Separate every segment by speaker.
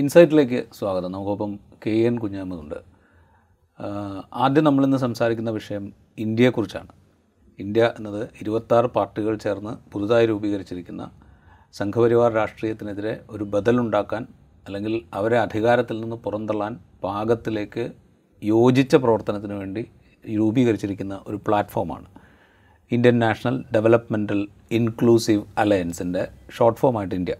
Speaker 1: ഇൻസൈറ്റിലേക്ക് സ്വാഗതം നമുക്കൊപ്പം K N കുഞ്ഞാമതുണ്ട് ആദ്യം നമ്മളിന്ന് സംസാരിക്കുന്ന വിഷയം ഇന്ത്യയെക്കുറിച്ചാണ് ഇന്ത്യ എന്നത് ഇരുപത്താറ് പാർട്ടികൾ ചേർന്ന് പുതുതായി രൂപീകരിച്ചിരിക്കുന്ന സംഘപരിവാർ രാഷ്ട്രീയത്തിനെതിരെ ഒരു ബദലുണ്ടാക്കാൻ അല്ലെങ്കിൽ അവരെ അധികാരത്തിൽ നിന്ന് പുറന്തള്ളാൻ പാകത്തിലേക്ക് യോജിച്ച പ്രവർത്തനത്തിന് വേണ്ടി രൂപീകരിച്ചിരിക്കുന്ന ഒരു പ്ലാറ്റ്ഫോമാണ് ഇന്ത്യൻ നാഷണൽ ഡെവലപ്മെൻറ്റൽ ഇൻക്ലൂസീവ് അലയൻസിൻ്റെ ഷോർട്ട് ഫോമായിട്ട് ഇന്ത്യ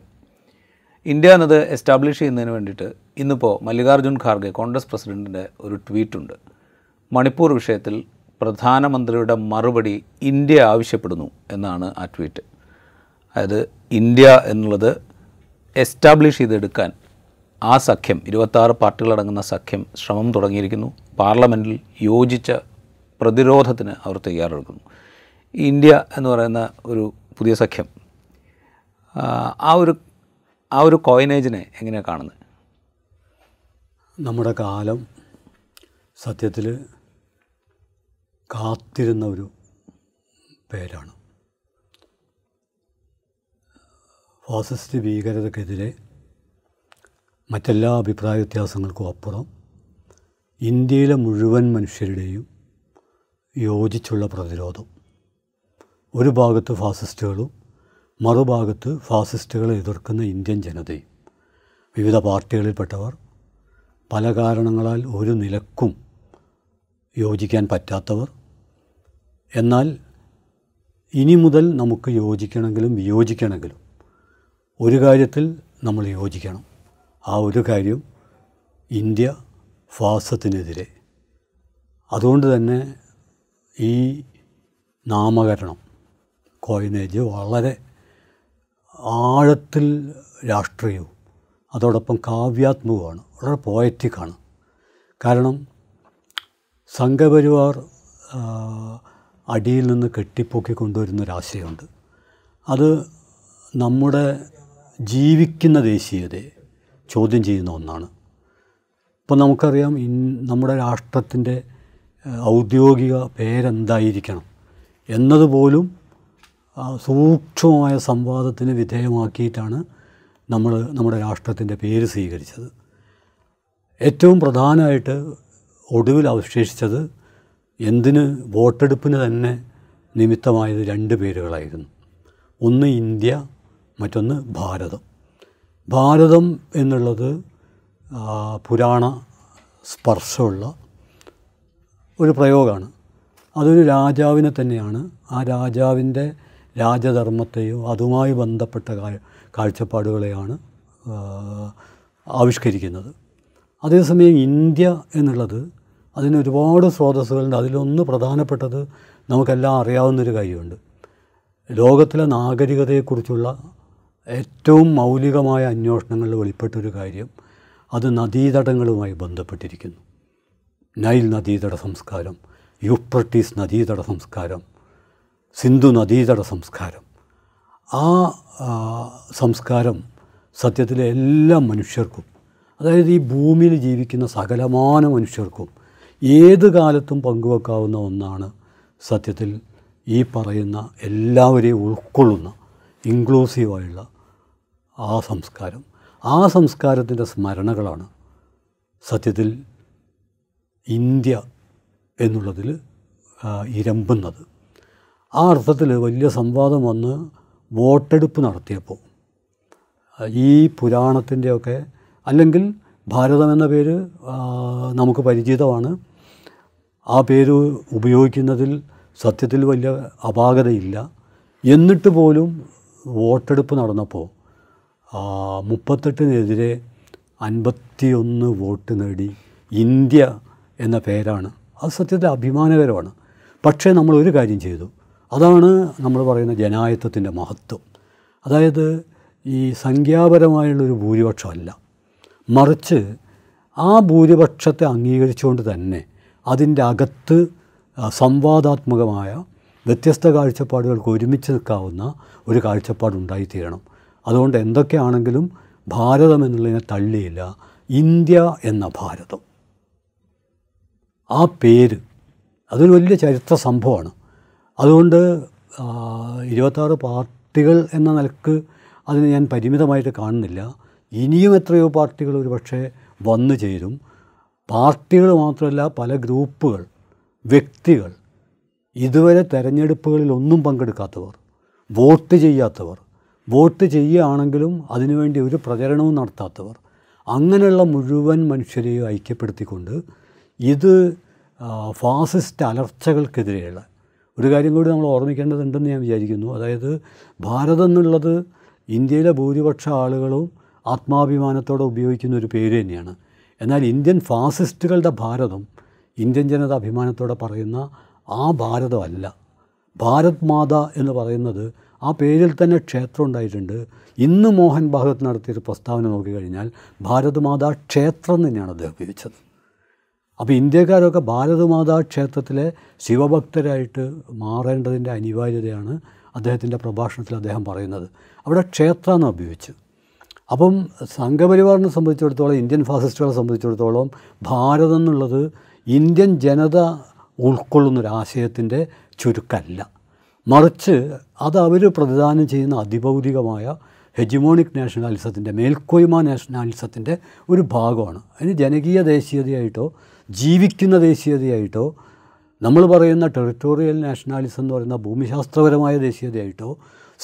Speaker 1: ഇന്ത്യ എന്നത് എസ്റ്റാബ്ലിഷ് ചെയ്യുന്നതിന് വേണ്ടിയിട്ട് ഇന്നിപ്പോൾ മല്ലികാർജ്ജുൻ ഖാർഗെ കോൺഗ്രസ് പ്രസിഡൻറ്റിൻ്റെ ഒരു ട്വീറ്റുണ്ട് മണിപ്പൂർ വിഷയത്തിൽ പ്രധാനമന്ത്രിയുടെ മറുപടി ഇന്ത്യ ആവശ്യപ്പെടുന്നു എന്നാണ് ആ ട്വീറ്റ് അതായത് ഇന്ത്യ എന്നുള്ളത് എസ്റ്റാബ്ലിഷ് ചെയ്തെടുക്കാൻ ആ സഖ്യം ഇരുപത്താറ് പാർട്ടികളടങ്ങുന്ന സഖ്യം ശ്രമം തുടങ്ങിയിരിക്കുന്നു പാർലമെൻറ്റിൽ യോജിച്ച പ്രതിരോധത്തിന് അവർ തയ്യാറെടുക്കുന്നു ഇന്ത്യ എന്ന് പറയുന്ന ഒരു പുതിയ സഖ്യം ആ ഒരു ആ ഒരു കോയിനേജിനെ എങ്ങനെയാണ് കാണുന്നത്
Speaker 2: നമ്മുടെ കാലം സത്യത്തിൽ കാത്തിരുന്ന ഒരു പേരാണ് ഫാസിസ്റ്റ് ഭീകരതക്കെതിരെ മറ്റെല്ലാ അഭിപ്രായ വ്യത്യാസങ്ങൾക്കും അപ്പുറം ഇന്ത്യയിലെ മുഴുവൻ മനുഷ്യരുടെയും യോജിച്ചുള്ള പ്രതിരോധം ഒരു ഭാഗത്ത് ഫാസിസ്റ്റുകളും മറുഭാഗത്ത് ഫാസിസ്റ്റുകളെ എതിർക്കുന്ന ഇന്ത്യൻ ജനതയും വിവിധ പാർട്ടികളിൽപ്പെട്ടവർ പല കാരണങ്ങളാൽ ഒരു നിലക്കും യോജിക്കാൻ പറ്റാത്തവർ എന്നാൽ ഇനി മുതൽ നമുക്ക് യോജിക്കണമെങ്കിലും വിയോജിക്കണമെങ്കിലും ഒരു കാര്യത്തിൽ നമ്മൾ യോജിക്കണം ആ ഒരു കാര്യം ഇന്ത്യ ഫാസത്തിനെതിരെ അതുകൊണ്ട് തന്നെ ഈ നാമകരണം കോയിനേജ് വളരെ ആഴത്തിൽ രാഷ്ട്രീയവും അതോടൊപ്പം കാവ്യാത്മകമാണ് വളരെ പോയറ്റിക്കാണ് കാരണം സംഘപരിവാർ അടിയിൽ നിന്ന് കെട്ടിപ്പൊക്കി കൊണ്ടുവരുന്ന ഒരാശയമുണ്ട് അത് നമ്മുടെ ജീവിക്കുന്ന ദേശീയതയെ ചോദ്യം ചെയ്യുന്ന ഒന്നാണ് ഇപ്പോൾ നമുക്കറിയാം ഇൻ നമ്മുടെ രാഷ്ട്രത്തിൻ്റെ ഔദ്യോഗിക പേരെന്തായിരിക്കണം എന്നതുപോലും സൂക്ഷ്മമായ സംവാദത്തിന് വിധേയമാക്കിയിട്ടാണ് നമ്മൾ നമ്മുടെ രാഷ്ട്രത്തിൻ്റെ പേര് സ്വീകരിച്ചത് ഏറ്റവും പ്രധാനമായിട്ട് ഒടുവിൽ അവശേഷിച്ചത് എന്തിന് വോട്ടെടുപ്പിന് തന്നെ നിമിത്തമായത് രണ്ട് പേരുകളായിരുന്നു ഒന്ന് ഇന്ത്യ മറ്റൊന്ന് ഭാരതം ഭാരതം എന്നുള്ളത് പുരാണ സ്പർശമുള്ള ഒരു പ്രയോഗമാണ് അതൊരു രാജാവിനെ തന്നെയാണ് ആ രാജാവിൻ്റെ രാജധർമ്മത്തെയോ അതുമായി ബന്ധപ്പെട്ട കാഴ്ചപ്പാടുകളെയാണ് ആവിഷ്കരിക്കുന്നത് അതേസമയം ഇന്ത്യ എന്നുള്ളത് അതിന് ഒരുപാട് സ്രോതസ്സുകളുണ്ട് അതിലൊന്ന് പ്രധാനപ്പെട്ടത് നമുക്കെല്ലാം അറിയാവുന്നൊരു കാര്യമുണ്ട് ലോകത്തിലെ നാഗരികതയെക്കുറിച്ചുള്ള ഏറ്റവും മൗലികമായ അന്വേഷണങ്ങളിൽ വെളിപ്പെട്ടൊരു കാര്യം അത് നദീതടങ്ങളുമായി ബന്ധപ്പെട്ടിരിക്കുന്നു നൈൽ നദീതട സംസ്കാരം യുപ്രട്ടീസ് നദീതട സംസ്കാരം സിന്ധു നദീതട സംസ്കാരം ആ സംസ്കാരം സത്യത്തിലെ എല്ലാ മനുഷ്യർക്കും അതായത് ഈ ഭൂമിയിൽ ജീവിക്കുന്ന സകലമാന മനുഷ്യർക്കും ഏത് കാലത്തും പങ്കുവെക്കാവുന്ന ഒന്നാണ് സത്യത്തിൽ ഈ പറയുന്ന എല്ലാവരെയും ഉൾക്കൊള്ളുന്ന ഇൻക്ലൂസീവായുള്ള ആ സംസ്കാരം ആ സംസ്കാരത്തിൻ്റെ സ്മരണകളാണ് സത്യത്തിൽ ഇന്ത്യ എന്നുള്ളതിൽ ഇരമ്പുന്നത് ആ അർത്ഥത്തിൽ വലിയ സംവാദം വന്ന് വോട്ടെടുപ്പ് നടത്തിയപ്പോൾ ഈ പുരാണത്തിൻ്റെയൊക്കെ അല്ലെങ്കിൽ ഭാരതം എന്ന പേര് നമുക്ക് പരിചിതമാണ് ആ പേര് ഉപയോഗിക്കുന്നതിൽ സത്യത്തിൽ വലിയ അപാകതയില്ല എന്നിട്ട് പോലും വോട്ടെടുപ്പ് നടന്നപ്പോൾ മുപ്പത്തെട്ടിനെതിരെ അൻപത്തിയൊന്ന് വോട്ട് നേടി ഇന്ത്യ എന്ന പേരാണ് അത് സത്യത്തിൽ അഭിമാനകരമാണ് പക്ഷേ നമ്മൾ ഒരു കാര്യം ചെയ്തു അതാണ് നമ്മൾ പറയുന്ന ജനായത്വത്തിൻ്റെ മഹത്വം അതായത് ഈ സംഖ്യാപരമായുള്ളൊരു ഭൂരിപക്ഷമല്ല മറിച്ച് ആ ഭൂരിപക്ഷത്തെ അംഗീകരിച്ചുകൊണ്ട് തന്നെ അതിൻ്റെ അകത്ത് സംവാദാത്മകമായ വ്യത്യസ്ത കാഴ്ചപ്പാടുകൾക്ക് ഒരുമിച്ച് നിൽക്കാവുന്ന ഒരു കാഴ്ചപ്പാടുണ്ടായിത്തീരണം അതുകൊണ്ട് എന്തൊക്കെയാണെങ്കിലും ഭാരതം എന്നുള്ളതിനെ തള്ളിയില്ല ഇന്ത്യ എന്ന ഭാരതം ആ പേര് അതൊരു വലിയ ചരിത്ര സംഭവമാണ് അതുകൊണ്ട് ഇരുപത്താറ് പാർട്ടികൾ എന്ന നിലക്ക് അതിനെ ഞാൻ പരിമിതമായിട്ട് കാണുന്നില്ല ഇനിയും എത്രയോ പാർട്ടികൾ ഒരു പക്ഷേ വന്നു ചേരും പാർട്ടികൾ മാത്രമല്ല പല ഗ്രൂപ്പുകൾ വ്യക്തികൾ ഇതുവരെ തെരഞ്ഞെടുപ്പുകളിൽ ഒന്നും പങ്കെടുക്കാത്തവർ വോട്ട് ചെയ്യാത്തവർ വോട്ട് ചെയ്യുകയാണെങ്കിലും അതിനുവേണ്ടി ഒരു പ്രചരണവും നടത്താത്തവർ അങ്ങനെയുള്ള മുഴുവൻ മനുഷ്യരെയും ഐക്യപ്പെടുത്തിക്കൊണ്ട് ഇത് ഫാസിസ്റ്റ് അലർച്ചകൾക്കെതിരെയുള്ള ഒരു കാര്യം കൂടി നമ്മൾ ഓർമ്മിക്കേണ്ടതുണ്ടെന്ന് ഞാൻ വിചാരിക്കുന്നു അതായത് ഭാരതം എന്നുള്ളത് ഇന്ത്യയിലെ ഭൂരിപക്ഷ ആളുകളും ആത്മാഭിമാനത്തോടെ ഉപയോഗിക്കുന്ന ഒരു പേര് തന്നെയാണ് എന്നാൽ ഇന്ത്യൻ ഫാസിസ്റ്റുകളുടെ ഭാരതം ഇന്ത്യൻ ജനത അഭിമാനത്തോടെ പറയുന്ന ആ ഭാരതമല്ല ഭാരത് മാത എന്ന് പറയുന്നത് ആ പേരിൽ തന്നെ ക്ഷേത്രം ഉണ്ടായിട്ടുണ്ട് ഇന്ന് മോഹൻ ഭാഗത്ത് നടത്തിയൊരു പ്രസ്താവന നോക്കിക്കഴിഞ്ഞാൽ ഭാരത് മാതാ ക്ഷേത്രം തന്നെയാണ് അദ്ദേഹം ഉപയോഗിച്ചത് അപ്പോൾ ഇന്ത്യക്കാരൊക്കെ ഭാരതമാതാ ക്ഷേത്രത്തിലെ ശിവഭക്തരായിട്ട് മാറേണ്ടതിൻ്റെ അനിവാര്യതയാണ് അദ്ദേഹത്തിൻ്റെ പ്രഭാഷണത്തിൽ അദ്ദേഹം പറയുന്നത് അവിടെ ക്ഷേത്ര എന്ന് ഉപയോഗിച്ച് അപ്പം സംഘപരിവാറിനെ സംബന്ധിച്ചിടത്തോളം ഇന്ത്യൻ ഫാസിസ്റ്റുകളെ സംബന്ധിച്ചിടത്തോളം ഭാരതം എന്നുള്ളത് ഇന്ത്യൻ ജനത ഉൾക്കൊള്ളുന്നൊരാശയത്തിൻ്റെ ചുരുക്കല്ല മറിച്ച് അത് അവർ പ്രതിദാനം ചെയ്യുന്ന അതിഭൗതികമായ ഹെജിമോണിക് നാഷണാലിസത്തിൻ്റെ മേൽക്കോയ്മ നാഷണാലിസത്തിൻ്റെ ഒരു ഭാഗമാണ് അതിന് ജനകീയ ദേശീയതയായിട്ടോ ജീവിക്കുന്ന ദേശീയതയായിട്ടോ നമ്മൾ പറയുന്ന ടെറിട്ടോറിയൽ നാഷണാലിസം എന്ന് പറയുന്ന ഭൂമിശാസ്ത്രപരമായ ദേശീയതയായിട്ടോ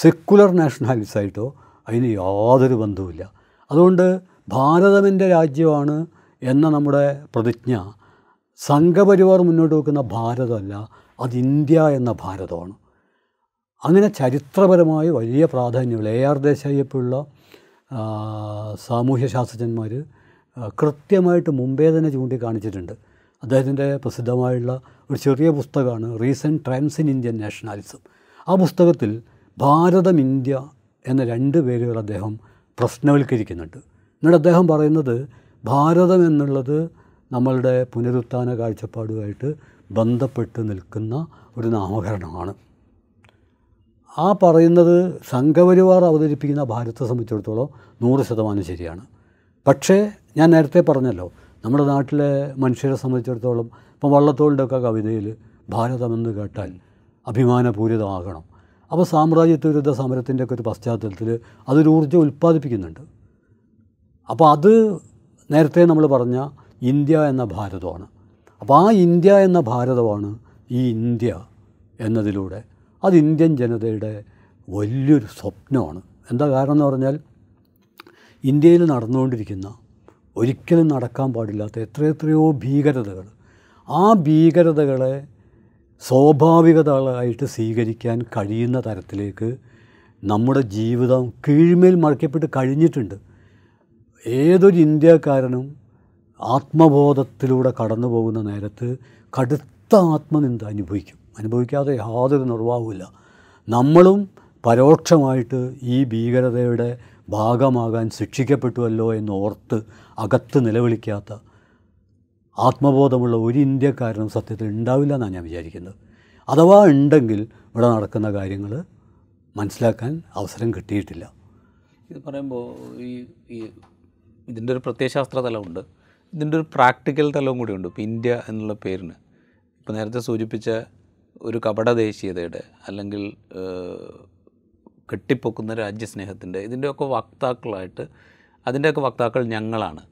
Speaker 2: സെക്കുലർ ആയിട്ടോ അതിന് യാതൊരു ബന്ധവുമില്ല അതുകൊണ്ട് ഭാരതമെൻ്റെ രാജ്യമാണ് എന്ന നമ്മുടെ പ്രതിജ്ഞ സംഘപരിവാർ മുന്നോട്ട് വെക്കുന്ന ഭാരതമല്ല അത് ഇന്ത്യ എന്ന ഭാരതമാണ് അങ്ങനെ ചരിത്രപരമായ വലിയ പ്രാധാന്യമുള്ള എ ആർ ദേശായിപ്പോഴുള്ള സാമൂഹ്യ ശാസ്ത്രജ്ഞന്മാർ കൃത്യമായിട്ട് മുമ്പേ തന്നെ ചൂണ്ടിക്കാണിച്ചിട്ടുണ്ട് അദ്ദേഹത്തിൻ്റെ പ്രസിദ്ധമായുള്ള ഒരു ചെറിയ പുസ്തകമാണ് recent trends in Indian nationalism ആ പുസ്തകത്തിൽ ഭാരതം ഇന്ത്യ എന്ന രണ്ട് പേരുകൾ അദ്ദേഹം പ്രശ്നവൽക്കരിക്കുന്നുണ്ട് എന്നിട്ട് അദ്ദേഹം പറയുന്നത് ഭാരതം എന്നുള്ളത് നമ്മളുടെ പുനരുത്ഥാന കാഴ്ചപ്പാടുമായിട്ട് ബന്ധപ്പെട്ട് നിൽക്കുന്ന ഒരു നാമകരണമാണ് ആ പറയുന്നത് സംഘപരിവാർ അവതരിപ്പിക്കുന്ന ഭാരതത്തെ സംബന്ധിച്ചിടത്തോളം നൂറ് ശതമാനം ശരിയാണ് പക്ഷേ ഞാൻ നേരത്തെ പറഞ്ഞല്ലോ നമ്മുടെ നാട്ടിലെ മനുഷ്യരെ സംബന്ധിച്ചിടത്തോളം ഇപ്പം വള്ളത്തോളിൻ്റെയൊക്കെ കവിതയിൽ ഭാരതമെന്ന് കേട്ടാൽ അഭിമാനപൂരിതമാകണം അപ്പോൾ സാമ്രാജ്യത്വ വിരുദ്ധ സമരത്തിൻ്റെയൊക്കെ ഒക്കെ ഒരു പശ്ചാത്തലത്തിൽ അതൊരു ഊർജ്ജം ഉൽപ്പാദിപ്പിക്കുന്നുണ്ട് അപ്പോൾ അത് നേരത്തെ നമ്മൾ പറഞ്ഞ ഇന്ത്യ എന്ന ഭാരതമാണ് അപ്പോൾ ആ ഇന്ത്യ എന്ന ഭാരതമാണ് ഈ ഇന്ത്യ എന്നതിലൂടെ അത് ഇന്ത്യൻ ജനതയുടെ വലിയൊരു സ്വപ്നമാണ് എന്താ കാരണം എന്ന് പറഞ്ഞാൽ ഇന്ത്യയിൽ നടന്നുകൊണ്ടിരിക്കുന്ന ഒരിക്കലും നടക്കാൻ പാടില്ലാത്ത എത്രയെത്രയോ ഭീകരതകൾ ആ ഭീകരതകളെ സ്വാഭാവികതകളായിട്ട് സ്വീകരിക്കാൻ കഴിയുന്ന തരത്തിലേക്ക് നമ്മുടെ ജീവിതം കീഴ്മേൽ മറയ്ക്കപ്പെട്ട് കഴിഞ്ഞിട്ടുണ്ട് ഏതൊരു ഇന്ത്യക്കാരനും ആത്മബോധത്തിലൂടെ കടന്നു പോകുന്ന നേരത്ത് കടുത്ത ആത്മനിന്ദ അനുഭവിക്കും അനുഭവിക്കാതെ യാതൊരു നിർവാഹവുമില്ല നമ്മളും പരോക്ഷമായിട്ട് ഈ ഭീകരതയുടെ ഭാഗമാകാൻ ശിക്ഷിക്കപ്പെട്ടുവല്ലോ എന്ന് ഓർത്ത് അകത്ത് നിലവിളിക്കാത്ത ആത്മബോധമുള്ള ഒരു ഇന്ത്യക്കാരനും സത്യത്തിൽ ഉണ്ടാവില്ല എന്നാണ് ഞാൻ വിചാരിക്കുന്നത് അഥവാ ഉണ്ടെങ്കിൽ ഇവിടെ നടക്കുന്ന കാര്യങ്ങൾ മനസ്സിലാക്കാൻ അവസരം കിട്ടിയിട്ടില്ല
Speaker 1: ഇത് പറയുമ്പോൾ ഈ ഈ ഇതിൻ്റെ ഒരു പ്രത്യയശാസ്ത്ര തലമുണ്ട് ഇതിൻ്റെ ഒരു പ്രാക്ടിക്കൽ തലവും കൂടിയുണ്ട് ഇപ്പോൾ ഇന്ത്യ എന്നുള്ള പേരിന് ഇപ്പോൾ നേരത്തെ സൂചിപ്പിച്ച ഒരു കപട ദേശീയതയുടെ അല്ലെങ്കിൽ കെട്ടിപ്പൊക്കുന്ന രാജ്യസ്നേഹത്തിൻ്റെ ഇതിൻ്റെയൊക്കെ വക്താക്കളായിട്ട് അതിൻ്റെയൊക്കെ വക്താക്കൾ ഞങ്ങളാണ്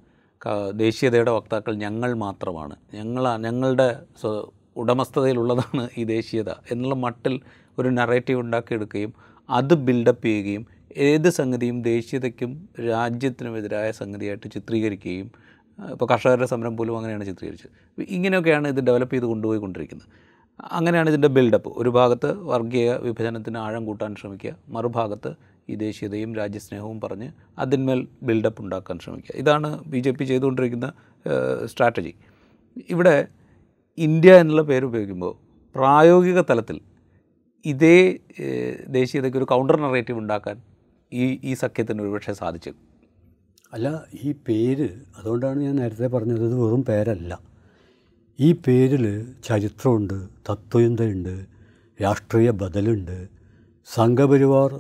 Speaker 1: ദേശീയതയുടെ വക്താക്കൾ ഞങ്ങൾ മാത്രമാണ് ഞങ്ങൾ ഞങ്ങളുടെ ഉടമസ്ഥതയിലുള്ളതാണ് ഈ ദേശീയത എന്നുള്ള മട്ടിൽ ഒരു നറേറ്റീവ് ഉണ്ടാക്കിയെടുക്കുകയും അത് ബിൽഡപ്പ് ചെയ്യുകയും ഏത് സംഗതിയും ദേശീയതയ്ക്കും രാജ്യത്തിനുമെതിരായ സംഗതിയായിട്ട് ചിത്രീകരിക്കുകയും ഇപ്പോൾ കർഷകരുടെ സമരം പോലും അങ്ങനെയാണ് ചിത്രീകരിച്ചത് ഇങ്ങനെയൊക്കെയാണ് ഇത് ഡെവലപ്പ് ചെയ്ത് കൊണ്ടുപോയി കൊണ്ടിരിക്കുന്നത് അങ്ങനെയാണ് ഇതിൻ്റെ ബിൽഡപ്പ് ഒരു ഭാഗത്ത് വർഗീയ വിഭജനത്തിന് ആഴം കൂട്ടാൻ ശ്രമിക്കുക മറുഭാഗത്ത് ഈ ദേശീയതയും രാജ്യസ്നേഹവും പറഞ്ഞ് അതിന്മേൽ ബിൽഡപ്പ് ഉണ്ടാക്കാൻ ശ്രമിക്കുക ഇതാണ് ബി ജെ പി ചെയ്തുകൊണ്ടിരിക്കുന്ന സ്ട്രാറ്റജി ഇവിടെ ഇന്ത്യ എന്നുള്ള പേര് ഉപയോഗിക്കുമ്പോൾ പ്രായോഗിക തലത്തിൽ ഇതേ ദേശീയതയ്ക്ക് ഒരു കൗണ്ടർ നറേറ്റീവ് ഉണ്ടാക്കാൻ ഈ ഈ സഖ്യത്തിന് ഒരുപക്ഷെ സാധിച്ചു
Speaker 2: അല്ല ഈ പേര് അതുകൊണ്ടാണ് ഞാൻ നേരത്തെ പറഞ്ഞത് ഇത് വെറും പേരല്ല ഈ പേരിൽ ചരിത്രമുണ്ട് തത്വചിന്തയുണ്ട് രാഷ്ട്രീയ ബദലുണ്ട് സംഘപരിവാർ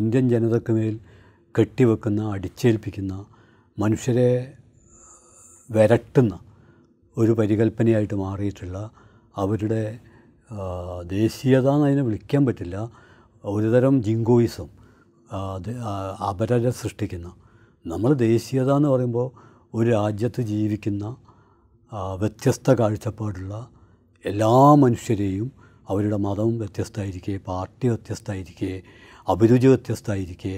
Speaker 2: ഇന്ത്യൻ ജനതയ്ക്ക് മേൽ കെട്ടിവെക്കുന്ന അടിച്ചേൽപ്പിക്കുന്ന മനുഷ്യരെ വരട്ടുന്ന ഒരു പരികല്പനയായിട്ട് മാറിയിട്ടുള്ള അവരുടെ ദേശീയത എന്ന് അതിനെ വിളിക്കാൻ പറ്റില്ല ഒരുതരം ജിങ്കോയിസം അപരത സൃഷ്ടിക്കുന്ന നമ്മൾ ദേശീയത എന്ന് പറയുമ്പോൾ ഒരു രാജ്യത്ത് ജീവിക്കുന്ന വ്യത്യസ്ത കാഴ്ചപ്പാടുള്ള എല്ലാ മനുഷ്യരെയും അവരുടെ മതം വ്യത്യസ്തമായിരിക്കെ പാർട്ടി വ്യത്യസ്തമായിരിക്കെ അഭിരുചി വ്യത്യസ്തമായിരിക്കെ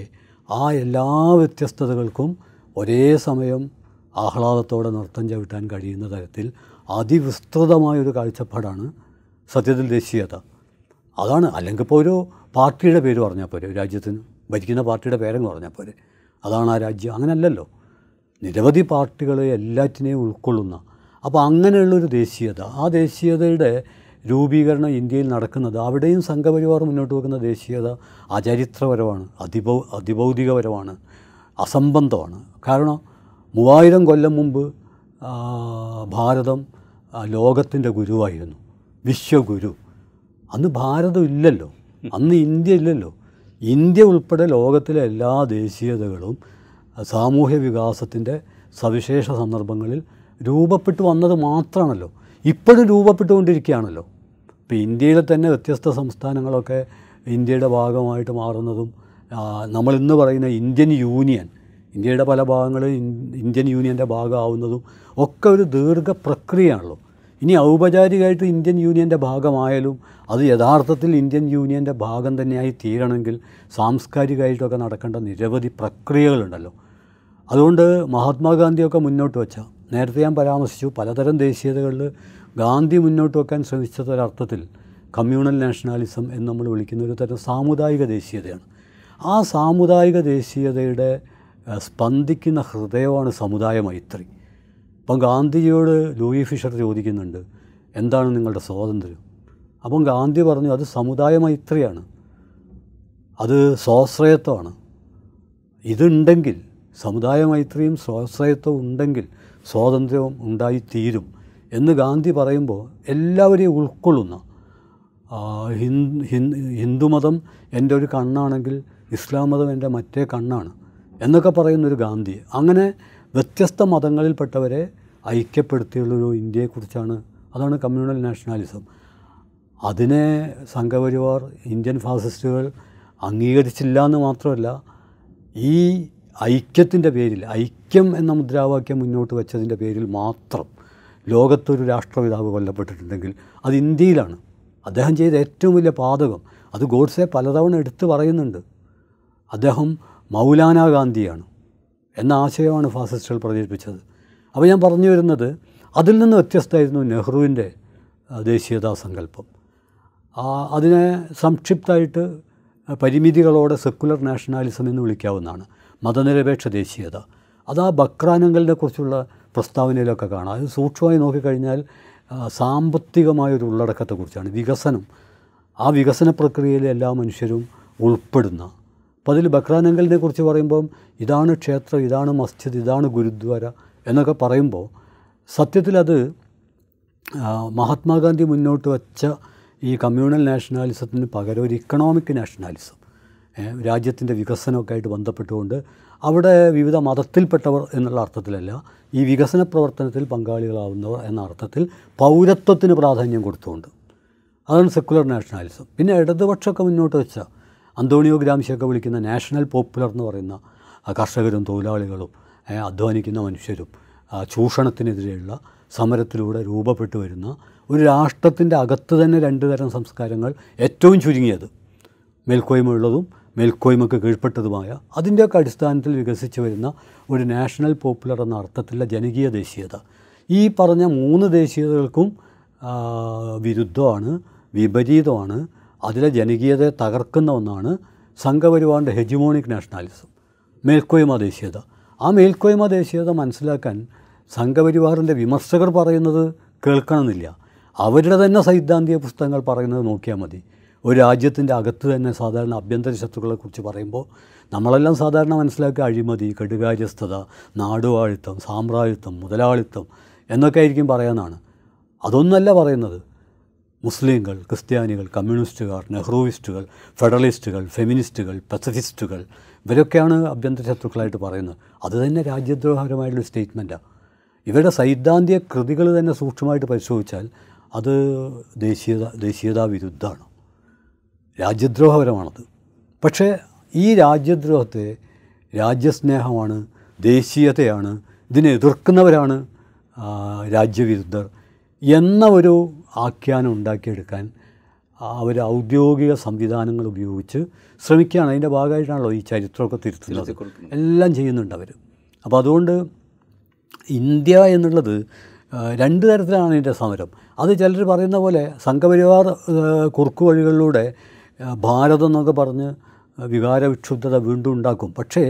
Speaker 2: ആ എല്ലാ വ്യത്യസ്തതകൾക്കും ഒരേ സമയം ആഹ്ലാദത്തോടെ നൃത്തം ചവിട്ടാൻ കഴിയുന്ന തരത്തിൽ അതിവിസ്തൃതമായൊരു കാഴ്ചപ്പാടാണ് സത്യത്തിൽ ദേശീയത അതാണ് അല്ലെങ്കിൽ ഇപ്പോൾ ഒരു പാർട്ടിയുടെ പേര് പറഞ്ഞാൽ പോരെ രാജ്യത്തിന് ഭരിക്കുന്ന പാർട്ടിയുടെ പേരെന്ന് പറഞ്ഞാൽ പോരെ അതാണ് ആ രാജ്യം അങ്ങനെയല്ലല്ലോ നിരവധി പാർട്ടികളെ എല്ലാറ്റിനെയും ഉൾക്കൊള്ളുന്ന അപ്പോൾ അങ്ങനെയുള്ളൊരു ദേശീയത ആ ദേശീയതയുടെ രൂപീകരണം ഇന്ത്യയിൽ നടക്കുന്നത് അവിടെയും സംഘപരിവാർ മുന്നോട്ട് വെക്കുന്ന ദേശീയത അചരിത്രപരമാണ് അതിഭൗ അതിഭൗതികപരമാണ് അസംബന്ധമാണ് കാരണം മൂവായിരം കൊല്ലം മുമ്പ് ഭാരതം ലോകത്തിൻ്റെ ഗുരുവായിരുന്നു വിശ്വഗുരു അന്ന് ഭാരതം ഇല്ലല്ലോ അന്ന് ഇന്ത്യ ഇല്ലല്ലോ ഇന്ത്യ ഉൾപ്പെടെ ലോകത്തിലെ എല്ലാ ദേശീയതകളും സാമൂഹ്യ വികാസത്തിൻ്റെ സവിശേഷ സന്ദർഭങ്ങളിൽ രൂപപ്പെട്ടു വന്നത് മാത്രമാണല്ലോ ഇപ്പോഴും രൂപപ്പെട്ടുകൊണ്ടിരിക്കുകയാണല്ലോ ഇപ്പോൾ ഇന്ത്യയിലെ തന്നെ വ്യത്യസ്ത സംസ്ഥാനങ്ങളൊക്കെ ഇന്ത്യയുടെ ഭാഗമായിട്ട് മാറുന്നതും നമ്മളിന്ന് പറയുന്ന ഇന്ത്യൻ യൂണിയൻ ഇന്ത്യയുടെ പല ഭാഗങ്ങളിൽ ഇന്ത്യൻ യൂണിയൻ്റെ ഭാഗമാവുന്നതും ഒക്കെ ഒരു ദീർഘ പ്രക്രിയയാണല്ലോ ഇനി ഔപചാരികമായിട്ട് ഇന്ത്യൻ യൂണിയൻ്റെ ഭാഗമായാലും അത് യഥാർത്ഥത്തിൽ ഇന്ത്യൻ യൂണിയൻ്റെ ഭാഗം തന്നെയായി തീരണമെങ്കിൽ സാംസ്കാരികമായിട്ടൊക്കെ നടക്കേണ്ട നിരവധി പ്രക്രിയകളുണ്ടല്ലോ അതുകൊണ്ട് മഹാത്മാഗാന്ധിയൊക്കെ മുന്നോട്ട് വച്ച നേരത്തെ ഞാൻ പരാമർശിച്ചു പലതരം ദേശീയതകളിൽ ഗാന്ധി മുന്നോട്ട് വെക്കാൻ ശ്രമിച്ചതൊരർത്ഥത്തിൽ കമ്മ്യൂണൽ നാഷണാലിസം എന്ന് നമ്മൾ വിളിക്കുന്ന ഒരു തരം സാമുദായിക ദേശീയതയാണ് ആ സാമുദായിക ദേശീയതയുടെ സ്പന്ദിക്കുന്ന ഹൃദയമാണ് സമുദായ മൈത്രി അപ്പം ഗാന്ധിജിയോട് ലൂയി ഫിഷർ ചോദിക്കുന്നുണ്ട് എന്താണ് നിങ്ങളുടെ സ്വാതന്ത്ര്യം അപ്പം ഗാന്ധി പറഞ്ഞു അത് സമുദായ മൈത്രിയാണ് അത് സ്വാശ്രയത്വമാണ് ഇതുണ്ടെങ്കിൽ സമുദായ മൈത്രിയും സ്വാശ്രയത്വം ഉണ്ടെങ്കിൽ സ്വാതന്ത്ര്യവും ഉണ്ടായിത്തീരും എന്ന് ഗാന്ധി പറയുമ്പോൾ എല്ലാവരെയും ഉൾക്കൊള്ളുന്ന ഹിന്ദുമതം എൻ്റെ ഒരു കണ്ണാണെങ്കിൽ ഇസ്ലാം മതം എൻ്റെ മറ്റേ കണ്ണാണ് എന്നൊക്കെ പറയുന്നൊരു ഗാന്ധി അങ്ങനെ വ്യത്യസ്ത മതങ്ങളിൽപ്പെട്ടവരെ ഐക്യപ്പെടുത്തിയുള്ളൊരു ഇന്ത്യയെക്കുറിച്ചാണ് അതാണ് കമ്മ്യൂണൽ നാഷണാലിസം അതിനെ സംഘപരിവാർ ഇന്ത്യൻ ഫാസിസ്റ്റുകൾ അംഗീകരിച്ചില്ല എന്ന് മാത്രമല്ല ഈ ഐക്യത്തിൻ്റെ പേരിൽ ഐക്യം എന്ന മുദ്രാവാക്യം മുന്നോട്ട് വെച്ചതിൻ്റെ പേരിൽ മാത്രം ലോകത്തൊരു രാഷ്ട്രപിതാവ് കൊല്ലപ്പെട്ടിട്ടുണ്ടെങ്കിൽ അത് ഇന്ത്യയിലാണ് അദ്ദേഹം ചെയ്ത ഏറ്റവും വലിയ പാതകം അത് ഗോഡ്സെ പലതവണ എടുത്തു പറയുന്നുണ്ട് അദ്ദേഹം മൗലാന ഗാന്ധിയാണ് എന്ന ആശയമാണ് ഫാസിസ്റ്റുകൾ പ്രചരിപ്പിച്ചത് അപ്പോൾ ഞാൻ പറഞ്ഞു വരുന്നത് അതിൽ നിന്ന് വ്യത്യസ്തമായിരുന്നു നെഹ്റുവിൻ്റെ ദേശീയതാ സങ്കല്പം അതിനെ സംക്ഷിപ്തമായിട്ട് പരിമിതികളോടെ സെക്കുലർ നാഷണാലിസം എന്ന് വിളിക്കാവുന്നതാണ് മതനിരപേക്ഷ ദേശീയത അത് ആ ബക്രാനങ്ങളിനെ കുറിച്ചുള്ള പ്രസ്താവനയിലൊക്കെ കാണാം അത് സൂക്ഷ്മമായി നോക്കിക്കഴിഞ്ഞാൽ ഒരു ഉള്ളടക്കത്തെക്കുറിച്ചാണ് വികസനം ആ വികസന പ്രക്രിയയിൽ എല്ലാ മനുഷ്യരും ഉൾപ്പെടുന്ന അപ്പോൾ അതിൽ ബക്രാനങ്കലിനെ കുറിച്ച് പറയുമ്പം ഇതാണ് ക്ഷേത്രം ഇതാണ് മസ്ജിദ് ഇതാണ് ഗുരുദ്വാര എന്നൊക്കെ പറയുമ്പോൾ സത്യത്തിൽ അത് മഹാത്മാഗാന്ധി മുന്നോട്ട് വച്ച ഈ കമ്മ്യൂണൽ നാഷണാലിസത്തിന് പകരം ഒരു ഇക്കണോമിക് നാഷണാലിസം രാജ്യത്തിൻ്റെ വികസനമൊക്കെ ആയിട്ട് ബന്ധപ്പെട്ടുകൊണ്ട് അവിടെ വിവിധ മതത്തിൽപ്പെട്ടവർ എന്നുള്ള അർത്ഥത്തിലല്ല ഈ വികസന പ്രവർത്തനത്തിൽ പങ്കാളികളാവുന്നവർ എന്ന അർത്ഥത്തിൽ പൗരത്വത്തിന് പ്രാധാന്യം കൊടുത്തുകൊണ്ട് അതാണ് സെക്കുലർ നാഷണാലിസം പിന്നെ ഇടതുപക്ഷമൊക്കെ മുന്നോട്ട് വെച്ച അന്തോണിയോ ഗ്രാംശിയൊക്കെ വിളിക്കുന്ന നാഷണൽ പോപ്പുലർ എന്ന് പറയുന്ന കർഷകരും തൊഴിലാളികളും അധ്വാനിക്കുന്ന മനുഷ്യരും ചൂഷണത്തിനെതിരെയുള്ള സമരത്തിലൂടെ രൂപപ്പെട്ടു വരുന്ന ഒരു രാഷ്ട്രത്തിൻ്റെ അകത്ത് തന്നെ രണ്ട് തരം സംസ്കാരങ്ങൾ ഏറ്റവും ചുരുങ്ങിയത് മേൽക്കോയ്മയുള്ളതും മേൽക്കോയ്മക്ക് കീഴ്പ്പെട്ടതുമായ അതിൻ്റെയൊക്കെ അടിസ്ഥാനത്തിൽ വികസിച്ചു വരുന്ന ഒരു നാഷണൽ പോപ്പുലർ എന്ന അർത്ഥത്തിലുള്ള ജനകീയ ദേശീയത ഈ പറഞ്ഞ മൂന്ന് ദേശീയതകൾക്കും വിരുദ്ധമാണ് വിപരീതമാണ് അതിലെ ജനകീയതയെ തകർക്കുന്ന ഒന്നാണ് സംഘപരിവാറിൻ്റെ ഹെജിമോണിക് നാഷണാലിസം മേൽക്കോയ്മ ദേശീയത ആ മേൽക്കോയ്മ ദേശീയത മനസ്സിലാക്കാൻ സംഘപരിവാറിൻ്റെ വിമർശകർ പറയുന്നത് കേൾക്കണമെന്നില്ല അവരുടെ തന്നെ സൈദ്ധാന്തിക പുസ്തകങ്ങൾ പറയുന്നത് നോക്കിയാൽ മതി ഒരു രാജ്യത്തിൻ്റെ അകത്ത് തന്നെ സാധാരണ ആഭ്യന്തര ശത്രുക്കളെക്കുറിച്ച് പറയുമ്പോൾ നമ്മളെല്ലാം സാധാരണ മനസ്സിലാക്കിയ അഴിമതി കടുകാര്യസ്ഥത നാടുവാഴിത്തം സാമ്രാജ്യത്വം മുതലാളിത്തം എന്നൊക്കെ ആയിരിക്കും പറയാനാണ് അതൊന്നല്ല പറയുന്നത് മുസ്ലിങ്ങൾ ക്രിസ്ത്യാനികൾ കമ്മ്യൂണിസ്റ്റുകാർ നെഹ്റുവിസ്റ്റുകൾ ഫെഡറലിസ്റ്റുകൾ ഫെമിനിസ്റ്റുകൾ പസഫിസ്റ്റുകൾ ഇവരൊക്കെയാണ് ആഭ്യന്തര ശത്രുക്കളായിട്ട് പറയുന്നത് അത് തന്നെ രാജ്യദ്രോഹകരമായിട്ടുള്ള സ്റ്റേറ്റ്മെൻറ്റാണ് ഇവരുടെ സൈദ്ധാന്തിക കൃതികൾ തന്നെ സൂക്ഷ്മമായിട്ട് പരിശോധിച്ചാൽ അത് ദേശീയത ദേശീയതാ വിരുദ്ധമാണ് രാജ്യദ്രോഹപരമാണത് പക്ഷേ ഈ രാജ്യദ്രോഹത്തെ രാജ്യസ്നേഹമാണ് ദേശീയതയാണ് ഇതിനെ എതിർക്കുന്നവരാണ് രാജ്യവിരുദ്ധർ എന്ന ഒരു ആഖ്യാനം ഉണ്ടാക്കിയെടുക്കാൻ അവർ ഔദ്യോഗിക സംവിധാനങ്ങൾ ഉപയോഗിച്ച് ശ്രമിക്കുകയാണ് അതിൻ്റെ ഭാഗമായിട്ടാണല്ലോ ഈ ചരിത്രമൊക്കെ തിരുത്തുന്നത് എല്ലാം ചെയ്യുന്നുണ്ട് അവർ അപ്പോൾ അതുകൊണ്ട് ഇന്ത്യ എന്നുള്ളത് രണ്ട് തരത്തിലാണ് ഇതിൻ്റെ സമരം അത് ചിലർ പറയുന്ന പോലെ സംഘപരിവാർ കുറുക്കു വഴികളിലൂടെ ഭാരതം എന്നൊക്കെ പറഞ്ഞ് വികാരവിക്ഷുബ്ധത വീണ്ടും ഉണ്ടാക്കും പക്ഷേ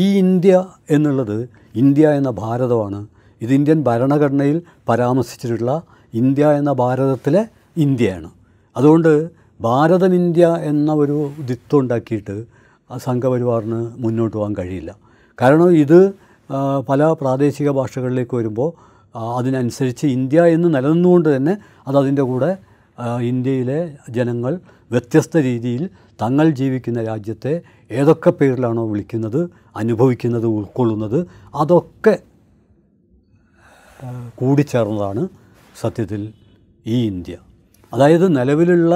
Speaker 2: ഈ ഇന്ത്യ എന്നുള്ളത് ഇന്ത്യ എന്ന ഭാരതമാണ് ഇത് ഇന്ത്യൻ ഭരണഘടനയിൽ പരാമർശിച്ചിട്ടുള്ള ഇന്ത്യ എന്ന ഭാരതത്തിലെ ഇന്ത്യയാണ് അതുകൊണ്ട് ഭാരതം ഇന്ത്യ എന്ന ഒരു ദിത്വം ഉണ്ടാക്കിയിട്ട് സംഘപരിവാറിന് മുന്നോട്ട് പോകാൻ കഴിയില്ല കാരണം ഇത് പല പ്രാദേശിക ഭാഷകളിലേക്ക് വരുമ്പോൾ അതിനനുസരിച്ച് ഇന്ത്യ എന്ന് നിലനിന്നുകൊണ്ട് തന്നെ അത് അതിൻ്റെ കൂടെ ഇന്ത്യയിലെ ജനങ്ങൾ വ്യത്യസ്ത രീതിയിൽ തങ്ങൾ ജീവിക്കുന്ന രാജ്യത്തെ ഏതൊക്കെ പേരിലാണോ വിളിക്കുന്നത് അനുഭവിക്കുന്നത് ഉൾക്കൊള്ളുന്നത് അതൊക്കെ കൂടിച്ചേർന്നതാണ് സത്യത്തിൽ ഈ ഇന്ത്യ അതായത് നിലവിലുള്ള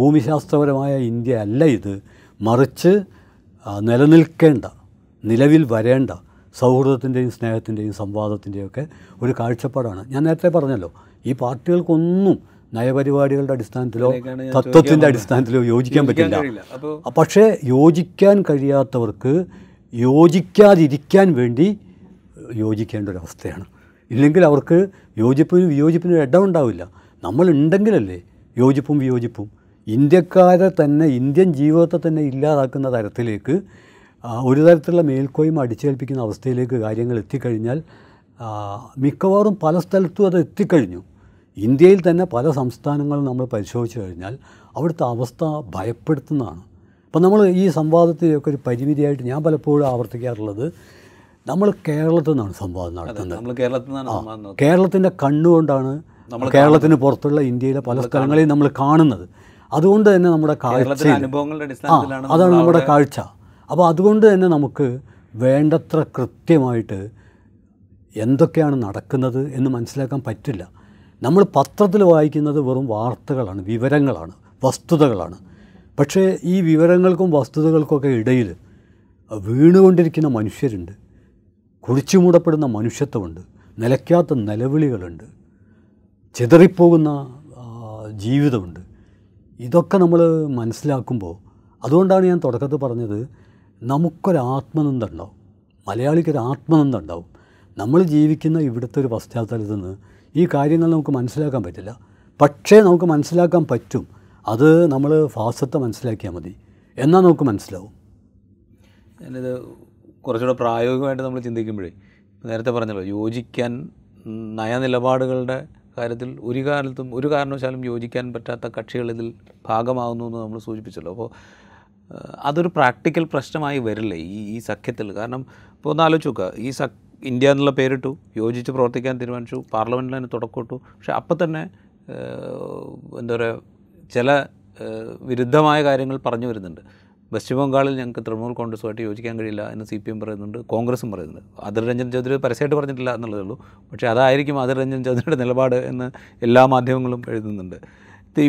Speaker 2: ഭൂമിശാസ്ത്രപരമായ ഇന്ത്യ അല്ല ഇത് മറിച്ച് നിലനിൽക്കേണ്ട നിലവിൽ വരേണ്ട സൗഹൃദത്തിൻ്റെയും സ്നേഹത്തിൻ്റെയും ഒക്കെ ഒരു കാഴ്ചപ്പാടാണ് ഞാൻ നേരത്തെ പറഞ്ഞല്ലോ ഈ പാർട്ടികൾക്കൊന്നും നയപരിപാടികളുടെ അടിസ്ഥാനത്തിലോ തത്വത്തിൻ്റെ അടിസ്ഥാനത്തിലോ യോജിക്കാൻ പറ്റില്ല പക്ഷേ യോജിക്കാൻ കഴിയാത്തവർക്ക് യോജിക്കാതിരിക്കാൻ വേണ്ടി യോജിക്കേണ്ട ഒരവസ്ഥയാണ് ഇല്ലെങ്കിൽ അവർക്ക് യോജിപ്പിനും വിയോജിപ്പിനും ഇടം ഉണ്ടാവില്ല നമ്മളുണ്ടെങ്കിലല്ലേ യോജിപ്പും വിയോജിപ്പും ഇന്ത്യക്കാരെ തന്നെ ഇന്ത്യൻ ജീവിതത്തെ തന്നെ ഇല്ലാതാക്കുന്ന തരത്തിലേക്ക് ഒരു തരത്തിലുള്ള മേൽക്കോയ്മ അടിച്ചേൽപ്പിക്കുന്ന അവസ്ഥയിലേക്ക് കാര്യങ്ങൾ എത്തിക്കഴിഞ്ഞാൽ മിക്കവാറും പല സ്ഥലത്തും അത് എത്തിക്കഴിഞ്ഞു ഇന്ത്യയിൽ തന്നെ പല സംസ്ഥാനങ്ങളും നമ്മൾ പരിശോധിച്ചു കഴിഞ്ഞാൽ അവിടുത്തെ അവസ്ഥ ഭയപ്പെടുത്തുന്നതാണ് അപ്പോൾ നമ്മൾ ഈ സംവാദത്തിലൊക്കെ ഒരു പരിമിതിയായിട്ട് ഞാൻ പലപ്പോഴും ആവർത്തിക്കാറുള്ളത് നമ്മൾ കേരളത്തിൽ നിന്നാണ് സംവാദം
Speaker 1: നടത്തുന്നത്
Speaker 2: കേരളത്തിൻ്റെ കണ്ണുകൊണ്ടാണ് കേരളത്തിന് പുറത്തുള്ള ഇന്ത്യയിലെ പല സ്ഥലങ്ങളെയും നമ്മൾ കാണുന്നത് അതുകൊണ്ട് തന്നെ നമ്മുടെ കാഴ്ച അതാണ് നമ്മുടെ കാഴ്ച അപ്പോൾ അതുകൊണ്ട് തന്നെ നമുക്ക് വേണ്ടത്ര കൃത്യമായിട്ട് എന്തൊക്കെയാണ് നടക്കുന്നത് എന്ന് മനസ്സിലാക്കാൻ പറ്റില്ല നമ്മൾ പത്രത്തിൽ വായിക്കുന്നത് വെറും വാർത്തകളാണ് വിവരങ്ങളാണ് വസ്തുതകളാണ് പക്ഷേ ഈ വിവരങ്ങൾക്കും വസ്തുതകൾക്കൊക്കെ ഇടയിൽ വീണുകൊണ്ടിരിക്കുന്ന മനുഷ്യരുണ്ട് കുഴിച്ചു മൂടപ്പെടുന്ന മനുഷ്യത്വമുണ്ട് നിലയ്ക്കാത്ത നിലവിളികളുണ്ട് ചിതറിപ്പോകുന്ന ജീവിതമുണ്ട് ഇതൊക്കെ നമ്മൾ മനസ്സിലാക്കുമ്പോൾ അതുകൊണ്ടാണ് ഞാൻ തുടക്കത്തിൽ പറഞ്ഞത് നമുക്കൊരാത്മനന്ദ ഉണ്ടാവും മലയാളിക്കൊരു ഉണ്ടാവും നമ്മൾ ജീവിക്കുന്ന ഇവിടുത്തെ ഒരു പശ്ചാത്തലത്തിൽ നിന്ന് ഈ കാര്യങ്ങൾ നമുക്ക് മനസ്സിലാക്കാൻ പറ്റില്ല പക്ഷേ നമുക്ക് മനസ്സിലാക്കാൻ പറ്റും അത് നമ്മൾ ഫാസത്തെ മനസ്സിലാക്കിയാൽ മതി എന്നാൽ നമുക്ക് മനസ്സിലാവും
Speaker 1: ഞാനിത് കുറച്ചുകൂടെ പ്രായോഗികമായിട്ട് നമ്മൾ ചിന്തിക്കുമ്പോഴേ നേരത്തെ പറഞ്ഞല്ലോ യോജിക്കാൻ നയനിലപാടുകളുടെ കാര്യത്തിൽ ഒരു കാലത്തും ഒരു കാരണവശാലും യോജിക്കാൻ പറ്റാത്ത കക്ഷികൾ ഇതിൽ ഭാഗമാകുന്നു എന്ന് നമ്മൾ സൂചിപ്പിച്ചല്ലോ അപ്പോൾ അതൊരു പ്രാക്ടിക്കൽ പ്രശ്നമായി വരില്ലേ ഈ ഈ സഖ്യത്തിൽ കാരണം ഇപ്പോൾ ഒന്ന് ആലോചിക്കുക ഈ സഖ്യ ഇന്ത്യ എന്നുള്ള പേരിട്ടു യോജിച്ച് പ്രവർത്തിക്കാൻ തീരുമാനിച്ചു പാർലമെൻറ്റിൽ അതിന് തുടക്കമിട്ടു പക്ഷേ അപ്പം തന്നെ എന്താ പറയുക ചില വിരുദ്ധമായ കാര്യങ്ങൾ പറഞ്ഞു വരുന്നുണ്ട് വെസ്റ്റ് ബംഗാളിൽ ഞങ്ങൾക്ക് തൃണമൂൽ കോൺഗ്രസുമായിട്ട് യോജിക്കാൻ കഴിയില്ല എന്ന് സി പി എം പറയുന്നുണ്ട് കോൺഗ്രസും പറയുന്നുണ്ട് അതിർ രഞ്ജൻ ചൗധരി പരസ്യമായിട്ട് പറഞ്ഞിട്ടില്ല എന്നുള്ളതേ ഉള്ളൂ പക്ഷേ അതായിരിക്കും അതിർ രഞ്ജൻ ചൗധരിയുടെ നിലപാട് എന്ന് എല്ലാ മാധ്യമങ്ങളും എഴുതുന്നുണ്ട്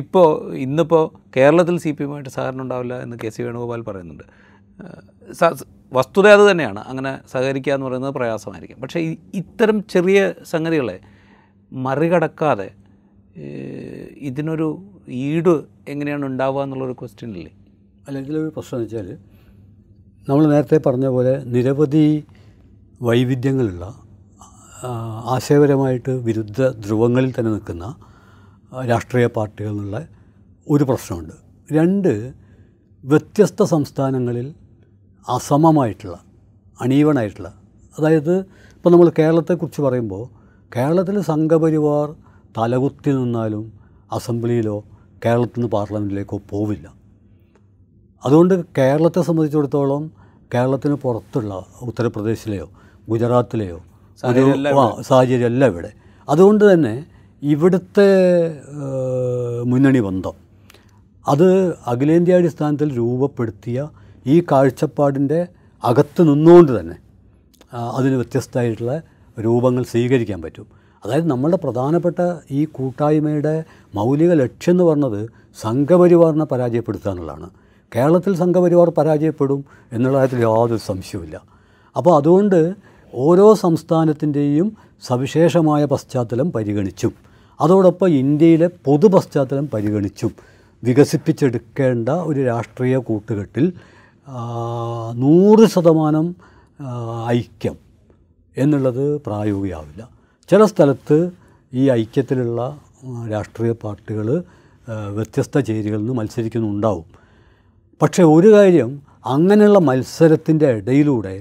Speaker 1: ഇപ്പോൾ ഇന്നിപ്പോൾ കേരളത്തിൽ സി പി എമ്മായിട്ട് സഹകരണം ഉണ്ടാവില്ല എന്ന് കെ സി വേണുഗോപാൽ പറയുന്നുണ്ട് വസ്തുത അത് തന്നെയാണ് അങ്ങനെ സഹകരിക്കുക എന്ന് പറയുന്നത് പ്രയാസമായിരിക്കും പക്ഷേ ഇത്തരം ചെറിയ സംഗതികളെ മറികടക്കാതെ ഇതിനൊരു ഈട് എങ്ങനെയാണ് ഉണ്ടാവുക എന്നുള്ളൊരു ക്വസ്റ്റ്യൻ ഇല്ലേ
Speaker 2: അല്ലെങ്കിൽ ഒരു പ്രശ്നം എന്ന് വെച്ചാൽ നമ്മൾ നേരത്തെ പറഞ്ഞ പോലെ നിരവധി വൈവിധ്യങ്ങളുള്ള ആശയപരമായിട്ട് വിരുദ്ധ ധ്രുവങ്ങളിൽ തന്നെ നിൽക്കുന്ന രാഷ്ട്രീയ പാർട്ടികൾ ഒരു പ്രശ്നമുണ്ട് രണ്ട് വ്യത്യസ്ത സംസ്ഥാനങ്ങളിൽ അസമമായിട്ടുള്ള അണീവണായിട്ടുള്ള അതായത് ഇപ്പോൾ നമ്മൾ കേരളത്തെക്കുറിച്ച് പറയുമ്പോൾ കേരളത്തിൽ സംഘപരിവാർ തലകുത്തി നിന്നാലും അസംബ്ലിയിലോ കേരളത്തിൽ നിന്ന് പാർലമെൻറ്റിലേക്കോ പോവില്ല അതുകൊണ്ട് കേരളത്തെ സംബന്ധിച്ചിടത്തോളം കേരളത്തിന് പുറത്തുള്ള ഉത്തർപ്രദേശിലെയോ ഗുജറാത്തിലെയോ സാഹചര്യം അല്ല ഇവിടെ അതുകൊണ്ട് തന്നെ ഇവിടുത്തെ മുന്നണി ബന്ധം അത് അഖിലേന്ത്യാടിസ്ഥാനത്തിൽ രൂപപ്പെടുത്തിയ ഈ കാഴ്ചപ്പാടിൻ്റെ അകത്ത് നിന്നുകൊണ്ട് തന്നെ അതിന് വ്യത്യസ്തമായിട്ടുള്ള രൂപങ്ങൾ സ്വീകരിക്കാൻ പറ്റും അതായത് നമ്മളുടെ പ്രധാനപ്പെട്ട ഈ കൂട്ടായ്മയുടെ മൗലിക ലക്ഷ്യം എന്ന് പറഞ്ഞത് സംഘപരിവാറിനെ പരാജയപ്പെടുത്തുക എന്നുള്ളതാണ് കേരളത്തിൽ സംഘപരിവാർ പരാജയപ്പെടും എന്നുള്ള കാര്യത്തിൽ യാതൊരു സംശയവുമില്ല അപ്പോൾ അതുകൊണ്ട് ഓരോ സംസ്ഥാനത്തിൻ്റെയും സവിശേഷമായ പശ്ചാത്തലം പരിഗണിച്ചും അതോടൊപ്പം ഇന്ത്യയിലെ പൊതു പശ്ചാത്തലം പരിഗണിച്ചും വികസിപ്പിച്ചെടുക്കേണ്ട ഒരു രാഷ്ട്രീയ കൂട്ടുകെട്ടിൽ നൂറ് ശതമാനം ഐക്യം എന്നുള്ളത് പ്രായോഗികമാവില്ല ചില സ്ഥലത്ത് ഈ ഐക്യത്തിലുള്ള രാഷ്ട്രീയ പാർട്ടികൾ വ്യത്യസ്ത ചേരികളിൽ നിന്ന് മത്സരിക്കുന്നുണ്ടാവും പക്ഷേ ഒരു കാര്യം അങ്ങനെയുള്ള മത്സരത്തിൻ്റെ ഇടയിലൂടെ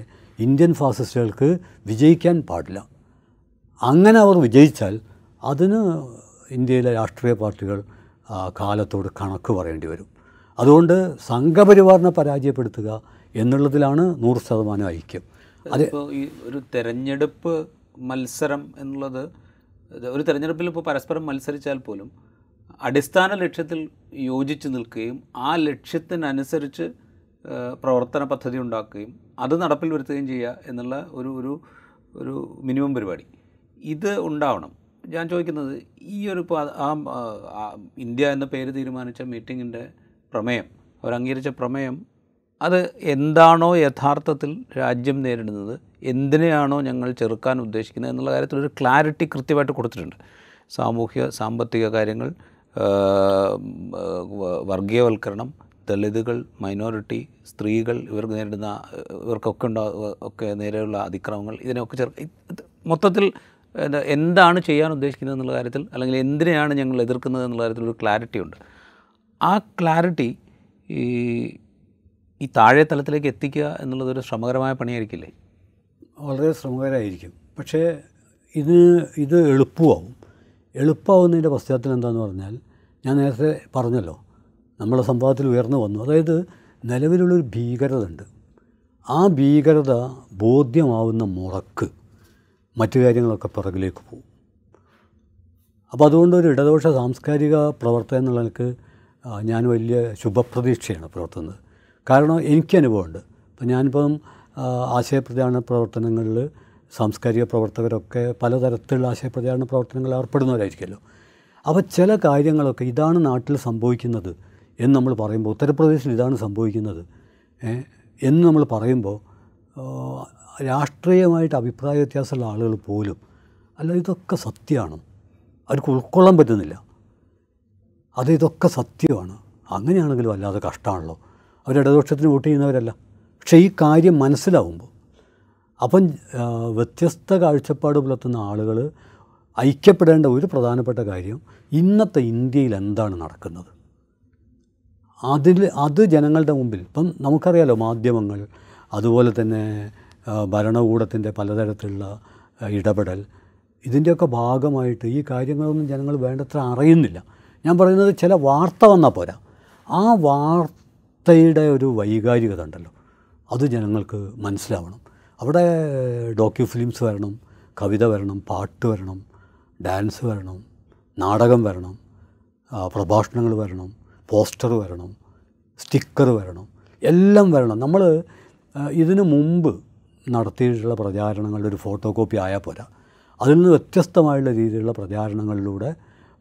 Speaker 2: ഇന്ത്യൻ ഫാസിസ്റ്റുകൾക്ക് വിജയിക്കാൻ പാടില്ല അങ്ങനെ അവർ വിജയിച്ചാൽ അതിന് ഇന്ത്യയിലെ രാഷ്ട്രീയ പാർട്ടികൾ കാലത്തോട് കണക്ക് പറയേണ്ടി വരും അതുകൊണ്ട് സംഘപരിവാറിനെ പരാജയപ്പെടുത്തുക എന്നുള്ളതിലാണ് നൂറ് ശതമാനം ഐക്യം
Speaker 1: അത് ഈ ഒരു തെരഞ്ഞെടുപ്പ് മത്സരം എന്നുള്ളത് ഒരു തെരഞ്ഞെടുപ്പിൽ ഇപ്പോൾ പരസ്പരം മത്സരിച്ചാൽ പോലും അടിസ്ഥാന ലക്ഷ്യത്തിൽ യോജിച്ച് നിൽക്കുകയും ആ ലക്ഷ്യത്തിനനുസരിച്ച് പ്രവർത്തന പദ്ധതി ഉണ്ടാക്കുകയും അത് നടപ്പിൽ വരുത്തുകയും ചെയ്യുക എന്നുള്ള ഒരു ഒരു ഒരു മിനിമം പരിപാടി ഇത് ഉണ്ടാവണം ഞാൻ ചോദിക്കുന്നത് ഈ ഒരു ആ ഇന്ത്യ എന്ന പേര് തീരുമാനിച്ച മീറ്റിങ്ങിൻ്റെ പ്രമേയം അവർ അംഗീകരിച്ച പ്രമേയം അത് എന്താണോ യഥാർത്ഥത്തിൽ രാജ്യം നേരിടുന്നത് എന്തിനെയാണോ ഞങ്ങൾ ചെറുക്കാൻ ഉദ്ദേശിക്കുന്നത് എന്നുള്ള കാര്യത്തിൽ ഒരു ക്ലാരിറ്റി കൃത്യമായിട്ട് കൊടുത്തിട്ടുണ്ട് സാമൂഹ്യ സാമ്പത്തിക കാര്യങ്ങൾ വർഗീയവൽക്കരണം ദളിതുകൾ മൈനോറിറ്റി സ്ത്രീകൾ ഇവർ നേരിടുന്ന ഇവർക്കൊക്കെ ഉണ്ടാ ഒക്കെ നേരെയുള്ള അതിക്രമങ്ങൾ ഇതിനൊക്കെ ചെറു മൊത്തത്തിൽ എന്താണ് ചെയ്യാൻ ഉദ്ദേശിക്കുന്നത് എന്നുള്ള കാര്യത്തിൽ അല്ലെങ്കിൽ എന്തിനെയാണ് ഞങ്ങൾ എതിർക്കുന്നത് എന്നുള്ള കാര്യത്തിൽ ഒരു ക്ലാരിറ്റി ഉണ്ട് ആ ക്ലാരിറ്റി ഈ ഈ താഴെ തലത്തിലേക്ക് എത്തിക്കുക എന്നുള്ളതൊരു ശ്രമകരമായ പണിയായിരിക്കില്ലേ
Speaker 2: വളരെ ശ്രമകരമായിരിക്കും പക്ഷേ ഇത് ഇത് എളുപ്പമാവും എളുപ്പമാവുന്നതിൻ്റെ പശ്ചാത്തലം എന്താണെന്ന് പറഞ്ഞാൽ ഞാൻ നേരത്തെ പറഞ്ഞല്ലോ നമ്മളെ സംഭവത്തിൽ ഉയർന്നു വന്നു അതായത് നിലവിലുള്ളൊരു ഭീകരത ഉണ്ട് ആ ഭീകരത ബോധ്യമാവുന്ന മുറക്ക് മറ്റു കാര്യങ്ങളൊക്കെ പിറകിലേക്ക് പോകും അപ്പോൾ അതുകൊണ്ട് ഒരു ഇടദോഷ സാംസ്കാരിക പ്രവർത്തനം എന്നുള്ള ഞാൻ വലിയ ശുഭപ്രതീക്ഷയാണ് പുലർത്തുന്നത് കാരണം എനിക്ക് അനുഭവമുണ്ട് അപ്പം ഞാനിപ്പം ആശയപ്രചാരണ പ്രവർത്തനങ്ങളിൽ സാംസ്കാരിക പ്രവർത്തകരൊക്കെ പലതരത്തിലുള്ള ആശയപ്രചാരണ പ്രവർത്തനങ്ങളിൽ ഏർപ്പെടുന്നവരായിരിക്കുമല്ലോ അപ്പോൾ ചില കാര്യങ്ങളൊക്കെ ഇതാണ് നാട്ടിൽ സംഭവിക്കുന്നത് എന്ന് നമ്മൾ പറയുമ്പോൾ ഉത്തർപ്രദേശിൽ ഇതാണ് സംഭവിക്കുന്നത് എന്ന് നമ്മൾ പറയുമ്പോൾ രാഷ്ട്രീയമായിട്ട് അഭിപ്രായ വ്യത്യാസമുള്ള ആളുകൾ പോലും അല്ല ഇതൊക്കെ സത്യമാണ് അവർക്ക് ഉൾക്കൊള്ളാൻ പറ്റുന്നില്ല അത് ഇതൊക്കെ സത്യമാണ് അങ്ങനെയാണെങ്കിൽ വല്ലാതെ കഷ്ടമാണല്ലോ അവർ വോട്ട് ചെയ്യുന്നവരല്ല പക്ഷേ ഈ കാര്യം മനസ്സിലാവുമ്പോൾ അപ്പം വ്യത്യസ്ത കാഴ്ചപ്പാട് പുലർത്തുന്ന ആളുകൾ ഐക്യപ്പെടേണ്ട ഒരു പ്രധാനപ്പെട്ട കാര്യം ഇന്നത്തെ ഇന്ത്യയിൽ എന്താണ് നടക്കുന്നത് അതിൽ അത് ജനങ്ങളുടെ മുമ്പിൽ ഇപ്പം നമുക്കറിയാലോ മാധ്യമങ്ങൾ അതുപോലെ തന്നെ ഭരണകൂടത്തിൻ്റെ പലതരത്തിലുള്ള ഇടപെടൽ ഇതിൻ്റെയൊക്കെ ഭാഗമായിട്ട് ഈ കാര്യങ്ങളൊന്നും ജനങ്ങൾ വേണ്ടത്ര അറിയുന്നില്ല ഞാൻ പറയുന്നത് ചില വാർത്ത വന്നാൽ പോരാ ആ വാർത്തയുടെ ഒരു വൈകാരികത ഉണ്ടല്ലോ അത് ജനങ്ങൾക്ക് മനസ്സിലാവണം അവിടെ ഡോക്യു ഫിലിംസ് വരണം കവിത വരണം പാട്ട് വരണം ഡാൻസ് വരണം നാടകം വരണം പ്രഭാഷണങ്ങൾ വരണം പോസ്റ്റർ വരണം സ്റ്റിക്കർ വരണം എല്ലാം വരണം നമ്മൾ ഇതിനു മുമ്പ് നടത്തിയിട്ടുള്ള പ്രചാരണങ്ങളുടെ ഒരു ഫോട്ടോ കോപ്പി ആയാൽ പോരാ അതിൽ നിന്ന് വ്യത്യസ്തമായുള്ള രീതിയിലുള്ള പ്രചാരണങ്ങളിലൂടെ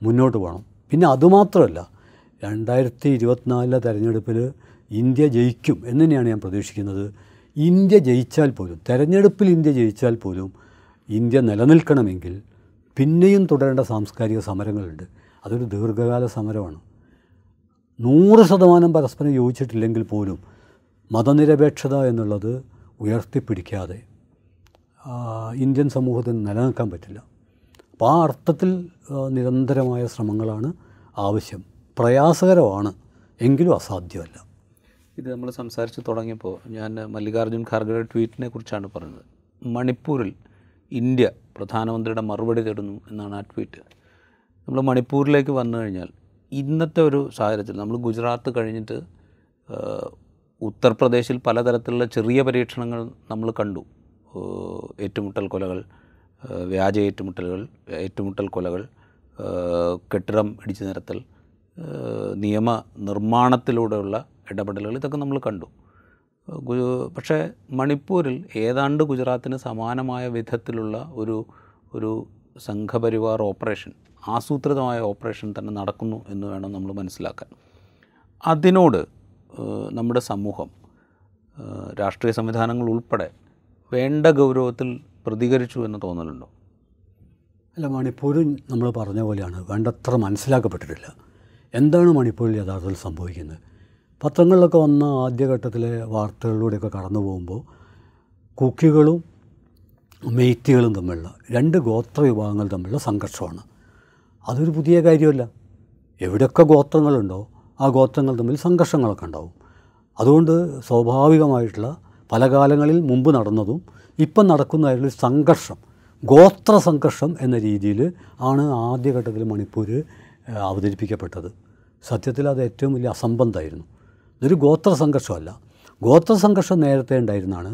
Speaker 2: മുന്നോട്ട് പോകണം പിന്നെ അതുമാത്രമല്ല രണ്ടായിരത്തി ഇരുപത്തിനാലിലെ തെരഞ്ഞെടുപ്പിൽ ഇന്ത്യ ജയിക്കും എന്ന് തന്നെയാണ് ഞാൻ പ്രതീക്ഷിക്കുന്നത് ഇന്ത്യ ജയിച്ചാൽ പോലും തെരഞ്ഞെടുപ്പിൽ ഇന്ത്യ ജയിച്ചാൽ പോലും ഇന്ത്യ നിലനിൽക്കണമെങ്കിൽ പിന്നെയും തുടരേണ്ട സാംസ്കാരിക സമരങ്ങളുണ്ട് അതൊരു ദീർഘകാല സമരമാണ് നൂറ് ശതമാനം പരസ്പരം യോജിച്ചിട്ടില്ലെങ്കിൽ പോലും മതനിരപേക്ഷത എന്നുള്ളത് ഉയർത്തിപ്പിടിക്കാതെ ഇന്ത്യൻ സമൂഹത്തിന് നിലനിൽക്കാൻ പറ്റില്ല അപ്പോൾ ആ അർത്ഥത്തിൽ നിരന്തരമായ ശ്രമങ്ങളാണ് ആവശ്യം പ്രയാസകരമാണ് എങ്കിലും അസാധ്യമല്ല
Speaker 1: ഇത് നമ്മൾ സംസാരിച്ച് തുടങ്ങിയപ്പോൾ ഞാൻ മല്ലികാർജ്ജുൻ ഖാർഗയുടെ ട്വീറ്റിനെ കുറിച്ചാണ് പറഞ്ഞത് മണിപ്പൂരിൽ ഇന്ത്യ പ്രധാനമന്ത്രിയുടെ മറുപടി തേടുന്നു എന്നാണ് ആ ട്വീറ്റ് നമ്മൾ മണിപ്പൂരിലേക്ക് വന്നു കഴിഞ്ഞാൽ ഇന്നത്തെ ഒരു സാഹചര്യത്തിൽ നമ്മൾ ഗുജറാത്ത് കഴിഞ്ഞിട്ട് ഉത്തർപ്രദേശിൽ പലതരത്തിലുള്ള ചെറിയ പരീക്ഷണങ്ങൾ നമ്മൾ കണ്ടു ഏറ്റുമുട്ടൽ കൊലകൾ വ്യാജ ഏറ്റുമുട്ടലുകൾ ഏറ്റുമുട്ടൽ കൊലകൾ കെട്ടിടം ഇടിച്ചു നിരത്തൽ നിയമ നിർമ്മാണത്തിലൂടെയുള്ള ഇടപെടലുകൾ ഇതൊക്കെ നമ്മൾ കണ്ടു പക്ഷേ മണിപ്പൂരിൽ ഏതാണ്ട് ഗുജറാത്തിന് സമാനമായ വിധത്തിലുള്ള ഒരു ഒരു സംഘപരിവാർ ഓപ്പറേഷൻ ആസൂത്രിതമായ ഓപ്പറേഷൻ തന്നെ നടക്കുന്നു എന്ന് വേണം നമ്മൾ മനസ്സിലാക്കാൻ അതിനോട് നമ്മുടെ സമൂഹം രാഷ്ട്രീയ സംവിധാനങ്ങൾ ഉൾപ്പെടെ വേണ്ട ഗൗരവത്തിൽ പ്രതികരിച്ചു എന്ന് തോന്നലുണ്ടോ
Speaker 2: അല്ല മണിപ്പൂരും നമ്മൾ പറഞ്ഞ പോലെയാണ് വേണ്ടത്ര മനസ്സിലാക്കപ്പെട്ടിട്ടില്ല എന്താണ് മണിപ്പൂരിൽ യഥാർത്ഥത്തിൽ സംഭവിക്കുന്നത് പത്രങ്ങളിലൊക്കെ വന്ന ആദ്യഘട്ടത്തിലെ വാർത്തകളിലൂടെയൊക്കെ കടന്നു പോകുമ്പോൾ കുക്കികളും മെയ്ത്തികളും തമ്മിലുള്ള രണ്ട് ഗോത്ര വിഭാഗങ്ങൾ തമ്മിലുള്ള സംഘർഷമാണ് അതൊരു പുതിയ കാര്യമല്ല എവിടെയൊക്കെ ഗോത്രങ്ങളുണ്ടോ ആ ഗോത്രങ്ങൾ തമ്മിൽ സംഘർഷങ്ങളൊക്കെ ഉണ്ടാവും അതുകൊണ്ട് സ്വാഭാവികമായിട്ടുള്ള പല കാലങ്ങളിൽ മുമ്പ് നടന്നതും ഇപ്പം നടക്കുന്നതായിട്ടുള്ള സംഘർഷം ഗോത്ര സംഘർഷം എന്ന രീതിയിൽ ആണ് ആദ്യഘട്ടത്തിൽ മണിപ്പൂർ അവതരിപ്പിക്കപ്പെട്ടത് സത്യത്തിൽ അത് ഏറ്റവും വലിയ അസംബന്ധമായിരുന്നു ഇതൊരു ഗോത്ര സംഘർഷമല്ല ഗോത്ര സംഘർഷം നേരത്തെ ഉണ്ടായിരുന്നാണ്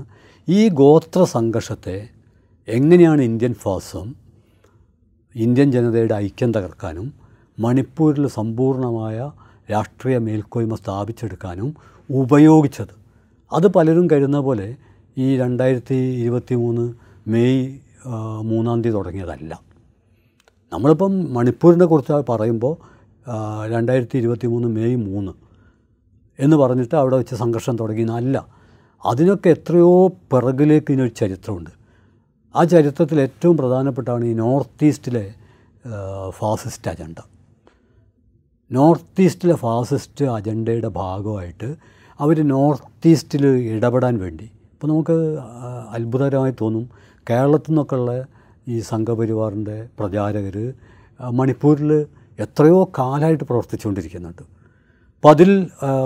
Speaker 2: ഈ ഗോത്ര സംഘർഷത്തെ എങ്ങനെയാണ് ഇന്ത്യൻ ഫാസം ഇന്ത്യൻ ജനതയുടെ ഐക്യം തകർക്കാനും മണിപ്പൂരിൽ സമ്പൂർണമായ രാഷ്ട്രീയ മേൽക്കോയ്മ സ്ഥാപിച്ചെടുക്കാനും ഉപയോഗിച്ചത് അത് പലരും കരുതുന്ന പോലെ ഈ രണ്ടായിരത്തി ഇരുപത്തി മൂന്ന് മെയ് മൂന്നാം തീയതി തുടങ്ങിയതല്ല നമ്മളിപ്പം മണിപ്പൂരിനെ കുറിച്ച് പറയുമ്പോൾ രണ്ടായിരത്തി ഇരുപത്തി മൂന്ന് മെയ് മൂന്ന് എന്ന് പറഞ്ഞിട്ട് അവിടെ വെച്ച് സംഘർഷം തുടങ്ങിയെന്നല്ല അതിനൊക്കെ എത്രയോ പിറകിലേക്ക് ഒരു ചരിത്രമുണ്ട് ആ ചരിത്രത്തിൽ ഏറ്റവും പ്രധാനപ്പെട്ടാണ് ഈ നോർത്ത് ഈസ്റ്റിലെ ഫാസിസ്റ്റ് അജണ്ട നോർത്ത് ഈസ്റ്റിലെ ഫാസിസ്റ്റ് അജണ്ടയുടെ ഭാഗമായിട്ട് അവർ നോർത്ത് ഈസ്റ്റിൽ ഇടപെടാൻ വേണ്ടി അപ്പോൾ നമുക്ക് അത്ഭുതകരമായി തോന്നും കേരളത്തിൽ നിന്നൊക്കെയുള്ള ഈ സംഘപരിവാറിൻ്റെ പ്രചാരകർ മണിപ്പൂരിൽ എത്രയോ കാലമായിട്ട് പ്രവർത്തിച്ചുകൊണ്ടിരിക്കുന്നുണ്ട് അപ്പോൾ അതിൽ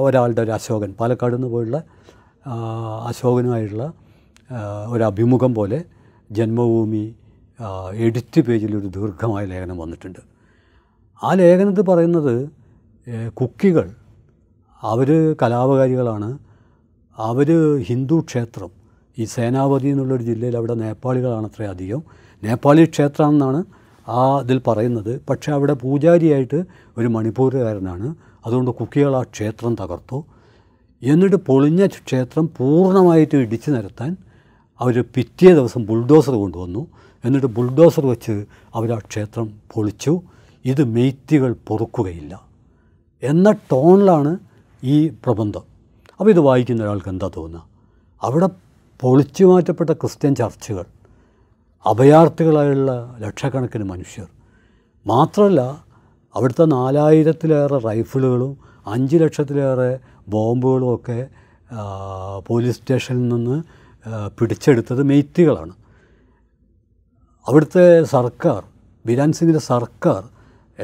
Speaker 2: ഒരാളുടെ ഒരു അശോകൻ പാലക്കാട് നിന്ന് പോയുള്ള അശോകനുമായിട്ടുള്ള ഒരു അഭിമുഖം പോലെ ജന്മഭൂമി എഡിറ്റ് പേജിലൊരു ദീർഘമായ ലേഖനം വന്നിട്ടുണ്ട് ആ ലേഖനത്തിൽ പറയുന്നത് കുക്കികൾ അവർ കലാപകാരികളാണ് അവർ ഹിന്ദു ക്ഷേത്രം ഈ സേനാപതി എന്നുള്ളൊരു ജില്ലയിൽ അവിടെ നേപ്പാളികളാണ് അത്ര അധികം നേപ്പാളി ക്ഷേത്രമെന്നാണ് ആ ഇതിൽ പറയുന്നത് പക്ഷേ അവിടെ പൂജാരിയായിട്ട് ഒരു മണിപ്പൂരുകാരനാണ് അതുകൊണ്ട് കുക്കികൾ ആ ക്ഷേത്രം തകർത്തു എന്നിട്ട് പൊളിഞ്ഞ ക്ഷേത്രം പൂർണ്ണമായിട്ട് ഇടിച്ചു നിരത്താൻ അവർ പിറ്റേ ദിവസം ബുൾഡോസർ കൊണ്ടുവന്നു എന്നിട്ട് ബുൾഡോസർ വെച്ച് അവർ ആ ക്ഷേത്രം പൊളിച്ചു ഇത് മെയ്ത്തികൾ പൊറുക്കുകയില്ല എന്ന ടോണിലാണ് ഈ പ്രബന്ധം അപ്പോൾ ഇത് വായിക്കുന്ന ഒരാൾക്ക് എന്താ തോന്നുക അവിടെ പൊളിച്ചു മാറ്റപ്പെട്ട ക്രിസ്ത്യൻ ചർച്ചുകൾ അഭയാർത്ഥികളായുള്ള ലക്ഷക്കണക്കിന് മനുഷ്യർ മാത്രമല്ല അവിടുത്തെ നാലായിരത്തിലേറെ റൈഫിളുകളും അഞ്ച് ലക്ഷത്തിലേറെ ബോംബുകളും ഒക്കെ പോലീസ് സ്റ്റേഷനിൽ നിന്ന് പിടിച്ചെടുത്തത് മെയ്ത്തികളാണ് അവിടുത്തെ സർക്കാർ ബിരാൻ സിംഗിൻ്റെ സർക്കാർ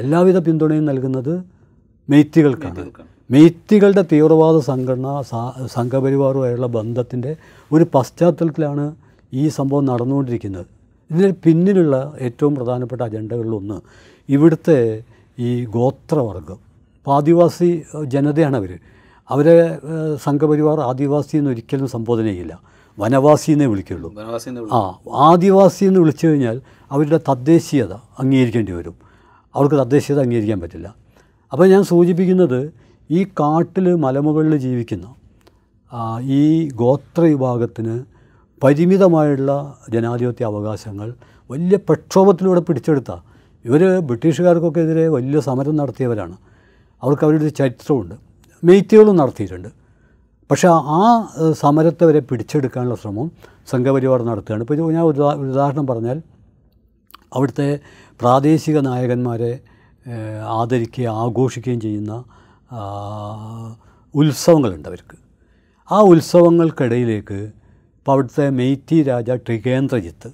Speaker 2: എല്ലാവിധ പിന്തുണയും നൽകുന്നത് മെയ്ത്തികൾക്കാണ് മെയ്ത്തികളുടെ തീവ്രവാദ സംഘടന സംഘപരിവാറുമായുള്ള ബന്ധത്തിൻ്റെ ഒരു പശ്ചാത്തലത്തിലാണ് ഈ സംഭവം നടന്നുകൊണ്ടിരിക്കുന്നത് ഇതിന് പിന്നിലുള്ള ഏറ്റവും പ്രധാനപ്പെട്ട അജണ്ടകളിലൊന്ന് ഇവിടുത്തെ ഈ ഗോത്രവർഗം ഇപ്പോൾ ആദിവാസി ജനതയാണ് അവർ അവരെ സംഘപരിവാർ ആദിവാസി എന്ന് ഒരിക്കലും സംബോധന ചെയ്യില്ല വനവാസി എന്നേ വിളിക്കുള്ളൂ ആ ആദിവാസി എന്ന് വിളിച്ചു കഴിഞ്ഞാൽ അവരുടെ തദ്ദേശീയത അംഗീകരിക്കേണ്ടി വരും അവർക്ക് തദ്ദേശീയത അംഗീകരിക്കാൻ പറ്റില്ല അപ്പോൾ ഞാൻ സൂചിപ്പിക്കുന്നത് ഈ കാട്ടിൽ മലമുകളിൽ ജീവിക്കുന്ന ഈ ഗോത്ര വിഭാഗത്തിന് പരിമിതമായുള്ള ജനാധിപത്യ അവകാശങ്ങൾ വലിയ പ്രക്ഷോഭത്തിലൂടെ പിടിച്ചെടുത്ത ഇവർ ബ്രിട്ടീഷുകാർക്കൊക്കെ എതിരെ വലിയ സമരം നടത്തിയവരാണ് അവർക്ക് അവരുടെ ചരിത്രമുണ്ട് മെയ്ത്തുകളും നടത്തിയിട്ടുണ്ട് പക്ഷേ ആ സമരത്തെ വരെ പിടിച്ചെടുക്കാനുള്ള ശ്രമം സംഘപരിവാർ നടത്തുകയാണ് ഇപ്പോൾ ഞാൻ ഞാൻ ഉദാഹരണം പറഞ്ഞാൽ അവിടുത്തെ പ്രാദേശിക നായകന്മാരെ ആദരിക്കുകയും ആഘോഷിക്കുകയും ചെയ്യുന്ന ഉത്സവങ്ങളുണ്ട് അവർക്ക് ആ ഉത്സവങ്ങൾക്കിടയിലേക്ക് ഇപ്പോൾ അവിടുത്തെ മെയ്റ്റി രാജ ട്രികേന്ദ്രജിത്ത്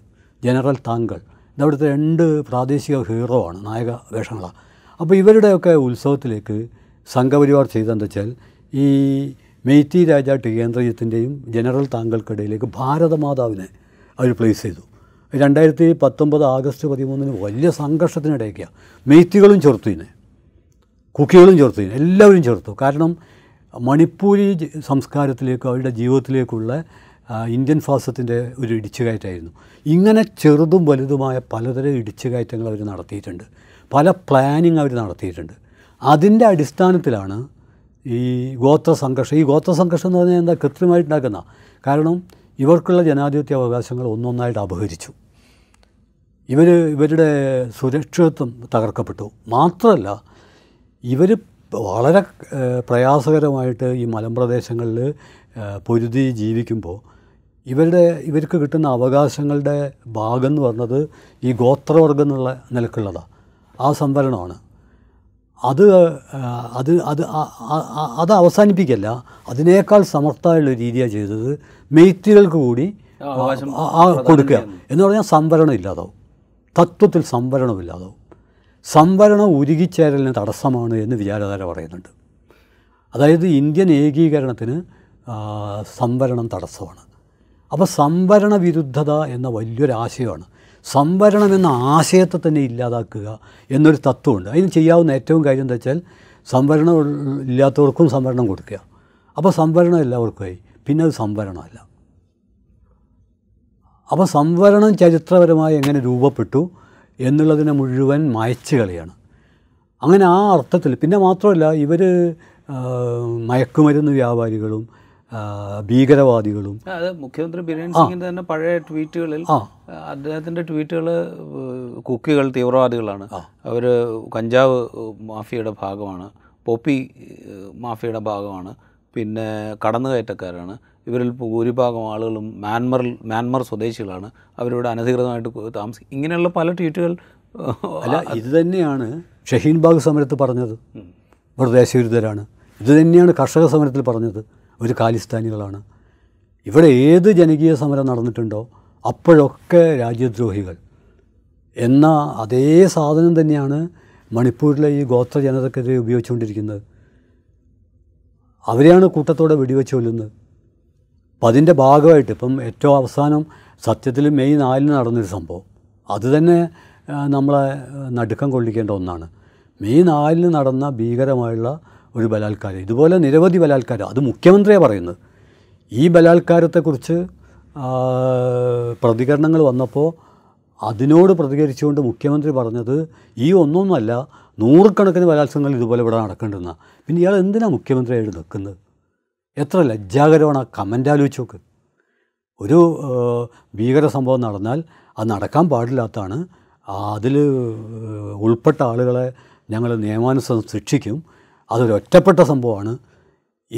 Speaker 2: ജനറൽ താങ്കൾ ഇതവിടുത്തെ രണ്ട് പ്രാദേശിക ഹീറോ ആണ് നായക വേഷങ്ങളാണ് അപ്പോൾ ഇവരുടെയൊക്കെ ഉത്സവത്തിലേക്ക് സംഘപരിവാർ ചെയ്തതെന്ന് വെച്ചാൽ ഈ മെയ്റ്റി രാജ ടികേന്ദ്രജിത്തിൻ്റെയും ജനറൽ താങ്കൾക്കിടയിലേക്ക് ഭാരതമാതാവിനെ അവർ പ്ലേസ് ചെയ്തു രണ്ടായിരത്തി പത്തൊമ്പത് ആഗസ്റ്റ് പതിമൂന്നിന് വലിയ സംഘർഷത്തിനിടയ്ക്കുക മെയ്ത്തികളും ചെറുത്തുവിനെ കുക്കികളും ചേർത്തു എല്ലാവരും ചേർത്തു കാരണം മണിപ്പൂരി സംസ്കാരത്തിലേക്കും അവരുടെ ജീവിതത്തിലേക്കുള്ള ഇന്ത്യൻ ഫാസത്തിൻ്റെ ഒരു ഇടിച്ചുകയറ്റായിരുന്നു ഇങ്ങനെ ചെറുതും വലുതുമായ പലതരം ഇടിച്ചുകയറ്റങ്ങൾ അവർ നടത്തിയിട്ടുണ്ട് പല പ്ലാനിങ് അവർ നടത്തിയിട്ടുണ്ട് അതിൻ്റെ അടിസ്ഥാനത്തിലാണ് ഈ ഗോത്ര സംഘർഷം ഈ ഗോത്ര സംഘർഷം എന്ന് പറഞ്ഞാൽ എന്താ കൃത്യമായിട്ടുണ്ടാക്കുന്ന കാരണം ഇവർക്കുള്ള ജനാധിപത്യ അവകാശങ്ങൾ ഒന്നൊന്നായിട്ട് അപഹരിച്ചു ഇവർ ഇവരുടെ സുരക്ഷിതത്വം തകർക്കപ്പെട്ടു മാത്രമല്ല ഇവർ വളരെ പ്രയാസകരമായിട്ട് ഈ മലമ്പ്രദേശങ്ങളിൽ പൊരുതി ജീവിക്കുമ്പോൾ ഇവരുടെ ഇവർക്ക് കിട്ടുന്ന അവകാശങ്ങളുടെ ഭാഗം എന്ന് പറഞ്ഞത് ഈ ഗോത്രവർഗം എന്നുള്ള നിലക്കുള്ളതാണ് ആ സംവരണമാണ് അത് അത് അത് അത് അവസാനിപ്പിക്കല്ല അതിനേക്കാൾ സമർത്ഥമായുള്ള രീതിയാണ് ചെയ്തത് മെയ്ത്തികൾക്ക് കൂടി കൊടുക്കുക എന്ന് പറഞ്ഞാൽ സംവരണം ഇല്ലാതാവും തത്വത്തിൽ സംവരണമില്ലാതാവും സംവരണം ഉരുകിച്ചേരലിന് തടസ്സമാണ് എന്ന് വിചാരധാര പറയുന്നുണ്ട് അതായത് ഇന്ത്യൻ ഏകീകരണത്തിന് സംവരണം തടസ്സമാണ് അപ്പോൾ സംവരണ വിരുദ്ധത എന്ന വലിയൊരാശയമാണ് സംവരണം എന്ന ആശയത്തെ തന്നെ ഇല്ലാതാക്കുക എന്നൊരു തത്വമുണ്ട് അതിന് ചെയ്യാവുന്ന ഏറ്റവും കാര്യം എന്താ വെച്ചാൽ സംവരണം ഇല്ലാത്തവർക്കും സംവരണം കൊടുക്കുക അപ്പോൾ സംവരണം എല്ലാവർക്കുമായി പിന്നെ അത് സംവരണമല്ല അപ്പോൾ സംവരണം ചരിത്രപരമായി എങ്ങനെ രൂപപ്പെട്ടു എന്നുള്ളതിനെ മുഴുവൻ മായച്ചു കളിയാണ് അങ്ങനെ ആ അർത്ഥത്തിൽ പിന്നെ മാത്രമല്ല ഇവർ മയക്കുമരുന്ന് വ്യാപാരികളും ഭീകരവാദികളും
Speaker 1: അത് മുഖ്യമന്ത്രി ബിരേൻ സിംഗിൻ്റെ തന്നെ പഴയ ട്വീറ്റുകളിൽ അദ്ദേഹത്തിൻ്റെ ട്വീറ്റുകൾ കുക്കികൾ തീവ്രവാദികളാണ് അവർ കഞ്ചാവ് മാഫിയയുടെ ഭാഗമാണ് പോപ്പി മാഫിയയുടെ ഭാഗമാണ് പിന്നെ കടന്നുകയറ്റക്കാരാണ് ഇവരിൽ ഭൂരിഭാഗം ആളുകളും മ്യാൻമറിൽ മ്യാൻമർ സ്വദേശികളാണ് അവരിവിടെ അനധികൃതമായിട്ട് താമസിക്കും ഇങ്ങനെയുള്ള പല ട്വീറ്റുകൾ
Speaker 2: അല്ല ഇത് തന്നെയാണ് ഷഹീൻ ബാഗ് സമരത്ത് പറഞ്ഞത് ഇവർ ദേശവിരുദ്ധരാണ് ഇത് തന്നെയാണ് കർഷക സമരത്തിൽ പറഞ്ഞത് ഒരു കാലിസ്ഥാനികളാണ് ഇവിടെ ഏത് ജനകീയ സമരം നടന്നിട്ടുണ്ടോ അപ്പോഴൊക്കെ രാജ്യദ്രോഹികൾ എന്ന അതേ സാധനം തന്നെയാണ് മണിപ്പൂരിലെ ഈ ഗോത്ര ജനതക്കെതിരെ ഉപയോഗിച്ചുകൊണ്ടിരിക്കുന്നത് അവരെയാണ് കൂട്ടത്തോടെ വെടിവെച്ച് കൊല്ലുന്നത് അപ്പം അതിൻ്റെ ഭാഗമായിട്ട് ഇപ്പം ഏറ്റവും അവസാനം സത്യത്തിൽ മെയ് നാലിന് നടന്നൊരു സംഭവം അത് തന്നെ നമ്മളെ നടുക്കം കൊള്ളിക്കേണ്ട ഒന്നാണ് മെയ് നാലിന് നടന്ന ഭീകരമായുള്ള ഒരു ബലാത്കാരം ഇതുപോലെ നിരവധി ബലാത്കാരം അത് മുഖ്യമന്ത്രിയാണ് പറയുന്നത് ഈ ബലാത്കാരത്തെക്കുറിച്ച് പ്രതികരണങ്ങൾ വന്നപ്പോൾ അതിനോട് പ്രതികരിച്ചുകൊണ്ട് മുഖ്യമന്ത്രി പറഞ്ഞത് ഈ ഒന്നൊന്നുമല്ല നൂറുകണക്കിന് ബലാത്സംഗങ്ങൾ ഇതുപോലെ ഇവിടെ നടക്കേണ്ടിരുന്ന പിന്നെ ഇയാൾ എന്തിനാണ് മുഖ്യമന്ത്രിയായിട്ട് നിൽക്കുന്നത് എത്ര ലജ്ജാകരമാണ് ആ കമൻ്റ് ആലോചിച്ച് നോക്ക് ഒരു ഭീകര സംഭവം നടന്നാൽ അത് നടക്കാൻ പാടില്ലാത്തതാണ് അതിൽ ഉൾപ്പെട്ട ആളുകളെ ഞങ്ങൾ നിയമാനുസൃതം ശിക്ഷിക്കും അതൊരു ഒറ്റപ്പെട്ട സംഭവമാണ്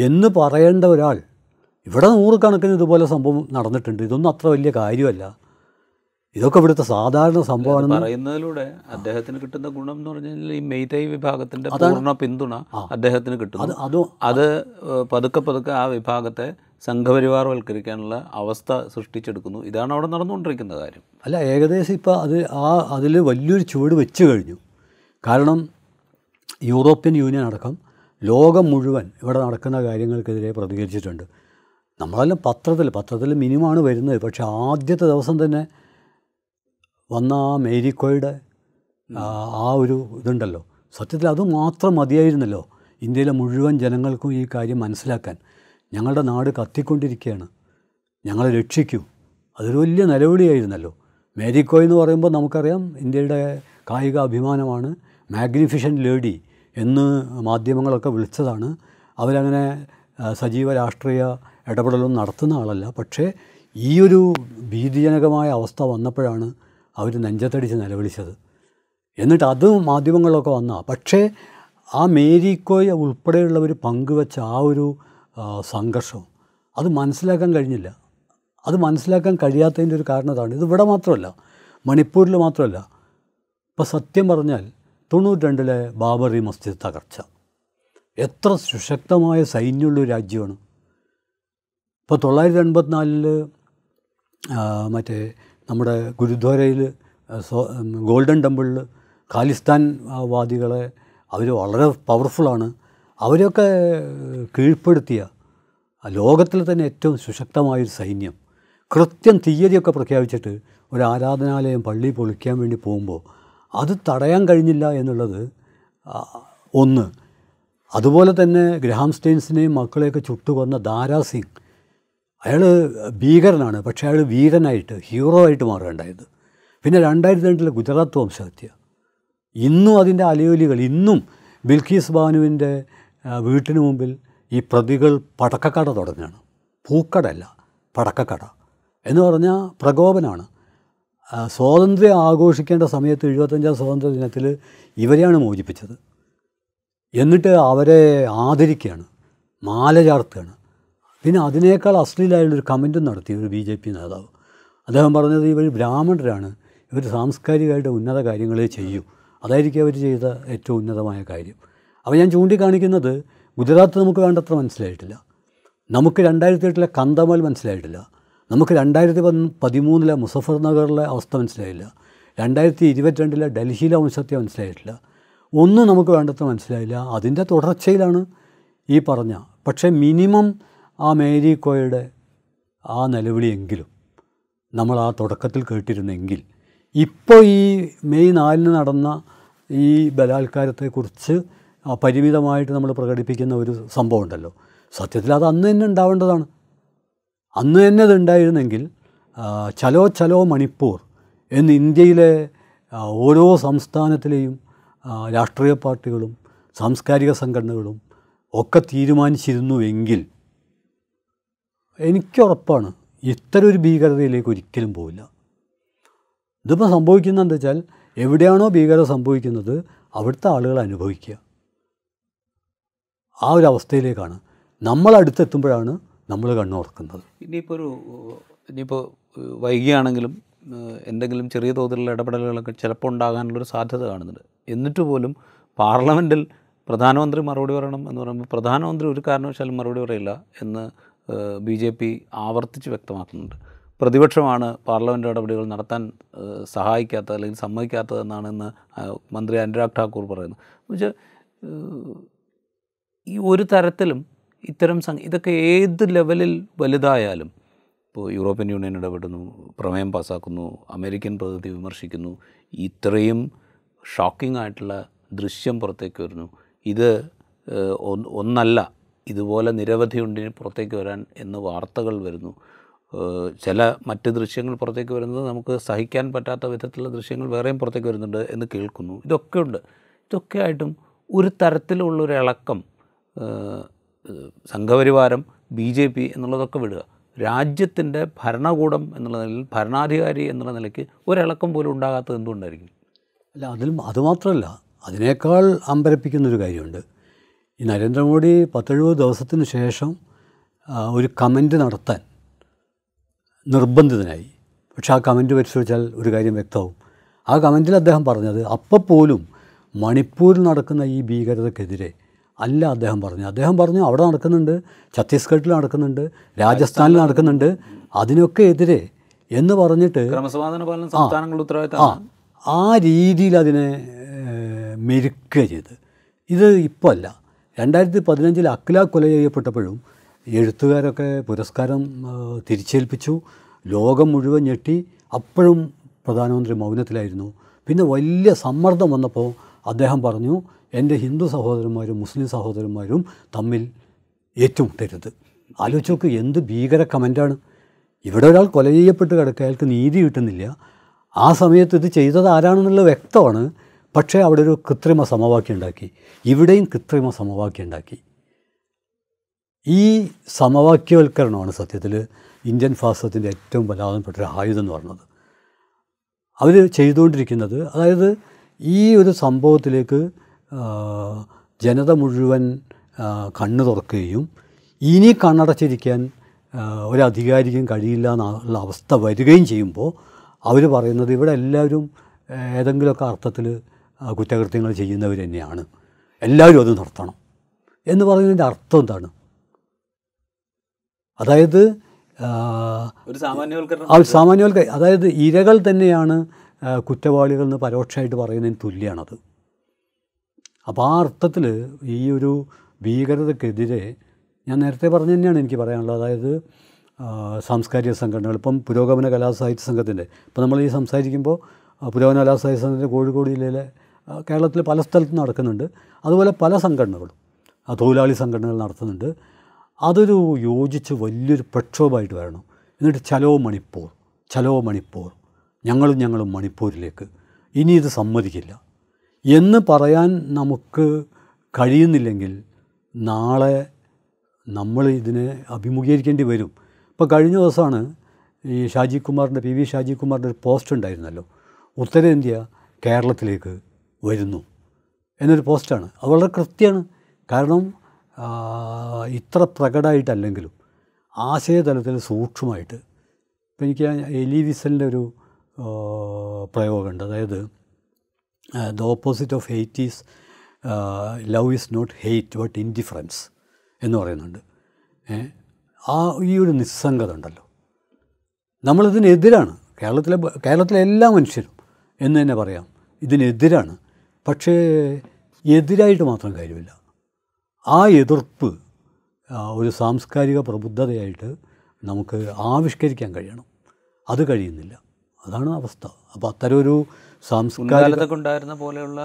Speaker 2: എന്ന് പറയേണ്ട ഒരാൾ ഇവിടെ നൂറുകണക്കിന് ഇതുപോലെ സംഭവം നടന്നിട്ടുണ്ട് ഇതൊന്നും അത്ര വലിയ കാര്യമല്ല ഇതൊക്കെ ഇവിടുത്തെ സാധാരണ സംഭവമാണ്
Speaker 1: പറയുന്നതിലൂടെ അദ്ദേഹത്തിന് കിട്ടുന്ന ഗുണം എന്ന് പറഞ്ഞാൽ ഈ മെയ്തൈ വിഭാഗത്തിന്റെ പൂർണ്ണ പിന്തുണ അദ്ദേഹത്തിന് കിട്ടും അത് പതുക്കെ പതുക്കെ ആ വിഭാഗത്തെ സംഘപരിവാർവൽക്കരിക്കാനുള്ള അവസ്ഥ സൃഷ്ടിച്ചെടുക്കുന്നു ഇതാണ് അവിടെ നടന്നുകൊണ്ടിരിക്കുന്ന കാര്യം
Speaker 2: അല്ല ഏകദേശം ഇപ്പോൾ അത് ആ അതിൽ വലിയൊരു ചുവട് വെച്ച് കഴിഞ്ഞു കാരണം യൂറോപ്യൻ യൂണിയൻ അടക്കം ലോകം മുഴുവൻ ഇവിടെ നടക്കുന്ന കാര്യങ്ങൾക്കെതിരെ പ്രതികരിച്ചിട്ടുണ്ട് നമ്മളെല്ലാം പത്രത്തിൽ പത്രത്തിൽ മിനിമമാണ് വരുന്നത് പക്ഷേ ആദ്യത്തെ ദിവസം തന്നെ വന്ന ആ മേരിക്കോയുടെ ആ ഒരു ഇതുണ്ടല്ലോ സത്യത്തിൽ അത് മാത്രം മതിയായിരുന്നല്ലോ ഇന്ത്യയിലെ മുഴുവൻ ജനങ്ങൾക്കും ഈ കാര്യം മനസ്സിലാക്കാൻ ഞങ്ങളുടെ നാട് കത്തിക്കൊണ്ടിരിക്കുകയാണ് ഞങ്ങളെ രക്ഷിക്കൂ അതൊരു വലിയ നിലവിളിയായിരുന്നല്ലോ മേരിക്കോ എന്ന് പറയുമ്പോൾ നമുക്കറിയാം ഇന്ത്യയുടെ കായിക അഭിമാനമാണ് മാഗ്നിഫിഷൻ ലേഡി എന്ന് മാധ്യമങ്ങളൊക്കെ വിളിച്ചതാണ് അവരങ്ങനെ സജീവ രാഷ്ട്രീയ ഇടപെടലൊന്നും നടത്തുന്ന ആളല്ല പക്ഷേ ഈ ഒരു ഭീതിജനകമായ അവസ്ഥ വന്നപ്പോഴാണ് അവർ നെഞ്ചത്തടിച്ച് നിലവിളിച്ചത് എന്നിട്ട് അത് മാധ്യമങ്ങളിലൊക്കെ വന്ന പക്ഷേ ആ മേരിക്കോയ ഉൾപ്പെടെയുള്ളവർ പങ്കുവെച്ച ആ ഒരു സംഘർഷം അത് മനസ്സിലാക്കാൻ കഴിഞ്ഞില്ല അത് മനസ്സിലാക്കാൻ കഴിയാത്തതിൻ്റെ ഒരു കാരണം അതാണ് ഇത് ഇവിടെ മാത്രമല്ല മണിപ്പൂരിൽ മാത്രമല്ല ഇപ്പോൾ സത്യം പറഞ്ഞാൽ തൊണ്ണൂറ്റി രണ്ടിലെ ബാബറി മസ്ജിദ് തകർച്ച എത്ര സുശക്തമായ സൈന്യമുള്ള രാജ്യമാണ് ഇപ്പോൾ തൊള്ളായിരത്തി എൺപത്തിനാലിൽ മറ്റേ നമ്മുടെ ഗുരുദ്വാരയിൽ ഗോൾഡൻ ടെമ്പിളിൽ ഖാലിസ്ഥാൻ വാദികളെ അവർ വളരെ പവർഫുള്ളാണ് അവരെയൊക്കെ കീഴ്പ്പെടുത്തിയ ലോകത്തിൽ തന്നെ ഏറ്റവും സുശക്തമായൊരു സൈന്യം കൃത്യം തീയതിയൊക്കെ പ്രഖ്യാപിച്ചിട്ട് ഒരു ആരാധനാലയം പള്ളി പൊളിക്കാൻ വേണ്ടി പോകുമ്പോൾ അത് തടയാൻ കഴിഞ്ഞില്ല എന്നുള്ളത് ഒന്ന് അതുപോലെ തന്നെ ഗ്രഹാം സ്റ്റെയിൻസിനെയും മക്കളെയൊക്കെ ചുട്ടുകൊന്ന ദാരാ സിംഗ് അയാൾ ഭീകരനാണ് പക്ഷേ അയാൾ വീരനായിട്ട് ഹീറോ ആയിട്ട് മാറുകയുണ്ടായത് പിന്നെ രണ്ടായിരത്തി രണ്ടിലെ ഗുജറാത്ത് വംശഹത്യ ഇന്നും അതിൻ്റെ അലയോലികൾ ഇന്നും ബിൽഖീസ് ബാനുവിൻ്റെ വീട്ടിന് മുമ്പിൽ ഈ പ്രതികൾ പടക്കക്കട തുടങ്ങുകയാണ് പൂക്കടയല്ല പടക്കക്കട എന്ന് പറഞ്ഞാൽ പ്രകോപനമാണ് സ്വാതന്ത്ര്യം ആഘോഷിക്കേണ്ട സമയത്ത് എഴുപത്തഞ്ചാം സ്വാതന്ത്ര്യ ദിനത്തിൽ ഇവരെയാണ് മോചിപ്പിച്ചത് എന്നിട്ട് അവരെ ആദരിക്കുകയാണ് മാല ചാർത്തുകയാണ് പിന്നെ അതിനേക്കാൾ അശ്ലീലായുള്ളൊരു കമൻറ്റും നടത്തി ഒരു ബി ജെ പി നേതാവ് അദ്ദേഹം പറഞ്ഞത് ഇവർ ബ്രാഹ്മണരാണ് ഇവർ സാംസ്കാരികമായിട്ട് ഉന്നത കാര്യങ്ങളെ ചെയ്യൂ അതായിരിക്കും അവർ ചെയ്ത ഏറ്റവും ഉന്നതമായ കാര്യം അപ്പോൾ ഞാൻ ചൂണ്ടിക്കാണിക്കുന്നത് ഗുജറാത്ത് നമുക്ക് വേണ്ടത്ര മനസ്സിലായിട്ടില്ല നമുക്ക് രണ്ടായിരത്തി എട്ടിലെ കന്തമൽ മനസ്സിലായിട്ടില്ല നമുക്ക് രണ്ടായിരത്തി പതിമൂന്നിലെ മുസഫർ നഗറിലെ അവസ്ഥ മനസ്സിലായില്ല രണ്ടായിരത്തി ഇരുപത്തിരണ്ടിലെ ഡൽഹിയിലെ വംശത്തെ മനസ്സിലായിട്ടില്ല ഒന്നും നമുക്ക് വേണ്ടത്ര മനസ്സിലായില്ല അതിൻ്റെ തുടർച്ചയിലാണ് ഈ പറഞ്ഞ പക്ഷേ മിനിമം ആ മേരി കോയുടെ ആ നിലവിളിയെങ്കിലും നമ്മൾ ആ തുടക്കത്തിൽ കേട്ടിരുന്നെങ്കിൽ ഇപ്പോൾ ഈ മെയ് നാലിന് നടന്ന ഈ ബലാത്കാരത്തെക്കുറിച്ച് പരിമിതമായിട്ട് നമ്മൾ പ്രകടിപ്പിക്കുന്ന ഒരു സംഭവം ഉണ്ടല്ലോ സത്യത്തിൽ അത് അന്ന് തന്നെ ഉണ്ടാവേണ്ടതാണ് അന്ന് തന്നെ അത് ഉണ്ടായിരുന്നെങ്കിൽ ചലോ ചലോ മണിപ്പൂർ എന്ന് ഇന്ത്യയിലെ ഓരോ സംസ്ഥാനത്തിലെയും രാഷ്ട്രീയ പാർട്ടികളും സാംസ്കാരിക സംഘടനകളും ഒക്കെ തീരുമാനിച്ചിരുന്നുവെങ്കിൽ എനിക്കുറപ്പാണ് ഇത്തരം ഒരു ഭീകരതയിലേക്ക് ഒരിക്കലും പോവില്ല ഇതിപ്പോൾ സംഭവിക്കുന്നത് എന്താ വെച്ചാൽ എവിടെയാണോ ഭീകരത സംഭവിക്കുന്നത് അവിടുത്തെ ആളുകൾ അനുഭവിക്കുക ആ ഒരു അവസ്ഥയിലേക്കാണ് നമ്മൾ അടുത്തെത്തുമ്പോഴാണ് നമ്മൾ കണ്ണുറക്കുന്നത് ഇനിയിപ്പോൾ ഒരു ഇനിയിപ്പോൾ വൈകിയാണെങ്കിലും എന്തെങ്കിലും ചെറിയ തോതിലുള്ള ഇടപെടലുകളൊക്കെ ചിലപ്പോൾ ഉണ്ടാകാനുള്ളൊരു സാധ്യത കാണുന്നുണ്ട് എന്നിട്ട് പോലും പാർലമെൻറ്റിൽ പ്രധാനമന്ത്രി മറുപടി പറയണം എന്ന് പറയുമ്പോൾ പ്രധാനമന്ത്രി ഒരു കാരണവശാലും മറുപടി പറയില്ല എന്ന് ബി ജെ പി ആവർത്തിച്ച് വ്യക്തമാക്കുന്നുണ്ട് പ്രതിപക്ഷമാണ് പാർലമെൻറ്റ് നടപടികൾ നടത്താൻ സഹായിക്കാത്തത് അല്ലെങ്കിൽ സമ്മതിക്കാത്തതെന്നാണ് ഇന്ന് മന്ത്രി അനുരാഗ് ഠാക്കൂർ പറയുന്നത് എന്നുവെച്ചാൽ ഈ ഒരു തരത്തിലും ഇത്തരം സംഘ ഇതൊക്കെ ഏത് ലെവലിൽ വലുതായാലും ഇപ്പോൾ യൂറോപ്യൻ യൂണിയൻ ഇടപെടുന്നു പ്രമേയം പാസ്സാക്കുന്നു അമേരിക്കൻ പ്രതിനിധി വിമർശിക്കുന്നു ഇത്രയും ഷോക്കിംഗ് ആയിട്ടുള്ള ദൃശ്യം പുറത്തേക്ക് വരുന്നു ഇത് ഒന്നല്ല ഇതുപോലെ നിരവധി ഉണ്ട് പുറത്തേക്ക് വരാൻ എന്ന് വാർത്തകൾ വരുന്നു ചില മറ്റ് ദൃശ്യങ്ങൾ പുറത്തേക്ക് വരുന്നത് നമുക്ക് സഹിക്കാൻ പറ്റാത്ത വിധത്തിലുള്ള ദൃശ്യങ്ങൾ വേറെയും പുറത്തേക്ക് വരുന്നുണ്ട് എന്ന് കേൾക്കുന്നു ഇതൊക്കെ ഉണ്ട് ഒരു തരത്തിലുള്ളൊരു ഇളക്കം സംഘപരിവാരം ബി ജെ പി എന്നുള്ളതൊക്കെ വിടുക രാജ്യത്തിൻ്റെ ഭരണകൂടം എന്നുള്ള നിലയിൽ ഭരണാധികാരി എന്നുള്ള നിലയ്ക്ക് ഒരിളക്കം പോലും ഉണ്ടാകാത്തത് എന്തുകൊണ്ടായിരിക്കും അല്ല അതിൽ അതുമാത്രമല്ല അതിനേക്കാൾ അമ്പരപ്പിക്കുന്നൊരു കാര്യമുണ്ട് ഈ നരേന്ദ്രമോദി പത്തെഴുപത് ദിവസത്തിന് ശേഷം ഒരു കമൻറ്റ് നടത്താൻ നിർബന്ധിതനായി പക്ഷേ ആ കമൻറ്റ് പരിശോധിച്ചാൽ ഒരു കാര്യം വ്യക്തമാവും ആ കമൻറ്റിൽ അദ്ദേഹം പറഞ്ഞത് അപ്പോൾ പോലും മണിപ്പൂരിൽ നടക്കുന്ന ഈ ഭീകരതക്കെതിരെ അല്ല അദ്ദേഹം പറഞ്ഞു അദ്ദേഹം പറഞ്ഞു അവിടെ നടക്കുന്നുണ്ട് ഛത്തീസ്ഗഡിൽ നടക്കുന്നുണ്ട് രാജസ്ഥാനിൽ നടക്കുന്നുണ്ട് അതിനൊക്കെ എതിരെ എന്ന് പറഞ്ഞിട്ട് ആ ആ രീതിയിൽ അതിനെ മെരുക്കുക ചെയ്ത് ഇത് ഇപ്പോൾ അല്ല രണ്ടായിരത്തി പതിനഞ്ചിൽ അഖില കൊല ചെയ്യപ്പെട്ടപ്പോഴും എഴുത്തുകാരൊക്കെ പുരസ്കാരം തിരിച്ചേൽപ്പിച്ചു ലോകം മുഴുവൻ ഞെട്ടി അപ്പോഴും പ്രധാനമന്ത്രി മൗനത്തിലായിരുന്നു പിന്നെ വലിയ സമ്മർദ്ദം വന്നപ്പോൾ അദ്ദേഹം പറഞ്ഞു എൻ്റെ ഹിന്ദു സഹോദരന്മാരും മുസ്ലിം സഹോദരന്മാരും തമ്മിൽ ഏറ്റുമുട്ടരുത് ആലോചിച്ച് നോക്ക് എന്ത് ഭീകര കമൻ്റാണ് ഇവിടെ ഒരാൾ കൊല ചെയ്യപ്പെട്ട് കിടക്കുക അയാൾക്ക് നീതി കിട്ടുന്നില്ല ആ സമയത്ത് ഇത് ചെയ്തത് ആരാണെന്നുള്ള വ്യക്തമാണ് പക്ഷേ അവിടെ ഒരു കൃത്രിമ സമവാക്യം ഉണ്ടാക്കി ഇവിടെയും കൃത്രിമ സമവാക്യം ഉണ്ടാക്കി ഈ സമവാക്യവൽക്കരണമാണ് സത്യത്തിൽ ഇന്ത്യൻ ഫാസത്തിൻ്റെ ഏറ്റവും പ്രധാനപ്പെട്ട ഒരു ആയുധം എന്ന് പറഞ്ഞത് അവർ ചെയ്തുകൊണ്ടിരിക്കുന്നത് അതായത് ഈ ഒരു സംഭവത്തിലേക്ക് ജനത മുഴുവൻ കണ്ണു തുറക്കുകയും ഇനി കണ്ണടച്ചിരിക്കാൻ ഒരധികാരിക്കും കഴിയില്ല എന്നുള്ള അവസ്ഥ വരികയും ചെയ്യുമ്പോൾ അവർ പറയുന്നത് ഇവിടെ എല്ലാവരും ഏതെങ്കിലുമൊക്കെ അർത്ഥത്തിൽ കുറ്റകൃത്യങ്ങൾ ചെയ്യുന്നവർ തന്നെയാണ് എല്ലാവരും അത് നിർത്തണം എന്ന് പറയുന്നതിൻ്റെ അർത്ഥം എന്താണ് അതായത് ഒരു സാമാന്യവൽക്കരണം അതായത് ഇരകൾ തന്നെയാണ് കുറ്റവാളികൾ എന്ന് പരോക്ഷമായിട്ട് പറയുന്നതിന് തുല്യമാണത് അപ്പോൾ ആ അർത്ഥത്തിൽ ഈ ഒരു ഭീകരതക്കെതിരെ ഞാൻ നേരത്തെ പറഞ്ഞു തന്നെയാണ് എനിക്ക് പറയാനുള്ളത് അതായത് സാംസ്കാരിക സംഘടനകൾ ഇപ്പം പുരോഗമന കലാസാഹിത്യ സംഘത്തിൻ്റെ ഇപ്പം നമ്മൾ ഈ സംസാരിക്കുമ്പോൾ പുരോഗമന കലാസാഹിത്യ സംഘത്തിൻ്റെ കോഴിക്കോട് ജില്ലയിലെ കേരളത്തിൽ പല സ്ഥലത്തും നടക്കുന്നുണ്ട് അതുപോലെ പല സംഘടനകളും തൊഴിലാളി സംഘടനകൾ നടത്തുന്നുണ്ട് അതൊരു യോജിച്ച് വലിയൊരു പ്രക്ഷോഭമായിട്ട് വരണം എന്നിട്ട് ചലോ മണിപ്പൂർ ചലോ മണിപ്പൂർ ഞങ്ങളും ഞങ്ങളും മണിപ്പൂരിലേക്ക് ഇനി ഇത് സമ്മതിക്കില്ല എന്ന് പറയാൻ നമുക്ക് കഴിയുന്നില്ലെങ്കിൽ നാളെ നമ്മൾ ഇതിനെ അഭിമുഖീകരിക്കേണ്ടി വരും ഇപ്പോൾ കഴിഞ്ഞ ദിവസമാണ് ഈ ഷാജി കുമാറിൻ്റെ പി വി ഷാജി കുമാറിൻ്റെ ഒരു പോസ്റ്റ് ഉണ്ടായിരുന്നല്ലോ ഉത്തരേന്ത്യ കേരളത്തിലേക്ക് വരുന്നു എന്നൊരു പോസ്റ്റാണ് അത് വളരെ കൃത്യമാണ് കാരണം ഇത്ര പ്രകടമായിട്ടല്ലെങ്കിലും ആശയതലത്തിൽ സൂക്ഷ്മമായിട്ട് ഇപ്പം എനിക്ക് എലി വിസലിൻ്റെ ഒരു പ്രയോഗമുണ്ട് അതായത് the opposite of hate is love is not hate but indifference എന്ന് പറയുന്നുണ്ട് ആ ഈ ഒരു നിസ്സംഗത ഉണ്ടല്ലോ നമ്മളിതിനെതിരാണ് കേരളത്തിലെ കേരളത്തിലെ എല്ലാ മനുഷ്യരും എന്ന് തന്നെ പറയാം ഇതിനെതിരാണ് പക്ഷേ എതിരായിട്ട് മാത്രം കാര്യമില്ല ആ എതിർപ്പ് ഒരു സാംസ്കാരിക പ്രബുദ്ധതയായിട്ട് നമുക്ക് ആവിഷ്കരിക്കാൻ കഴിയണം അത് കഴിയുന്നില്ല അതാണ് അവസ്ഥ അപ്പോൾ അത്തരം ഒരു സാംസ്കാരികത്തൊക്കെ ഉണ്ടായിരുന്ന പോലെയുള്ള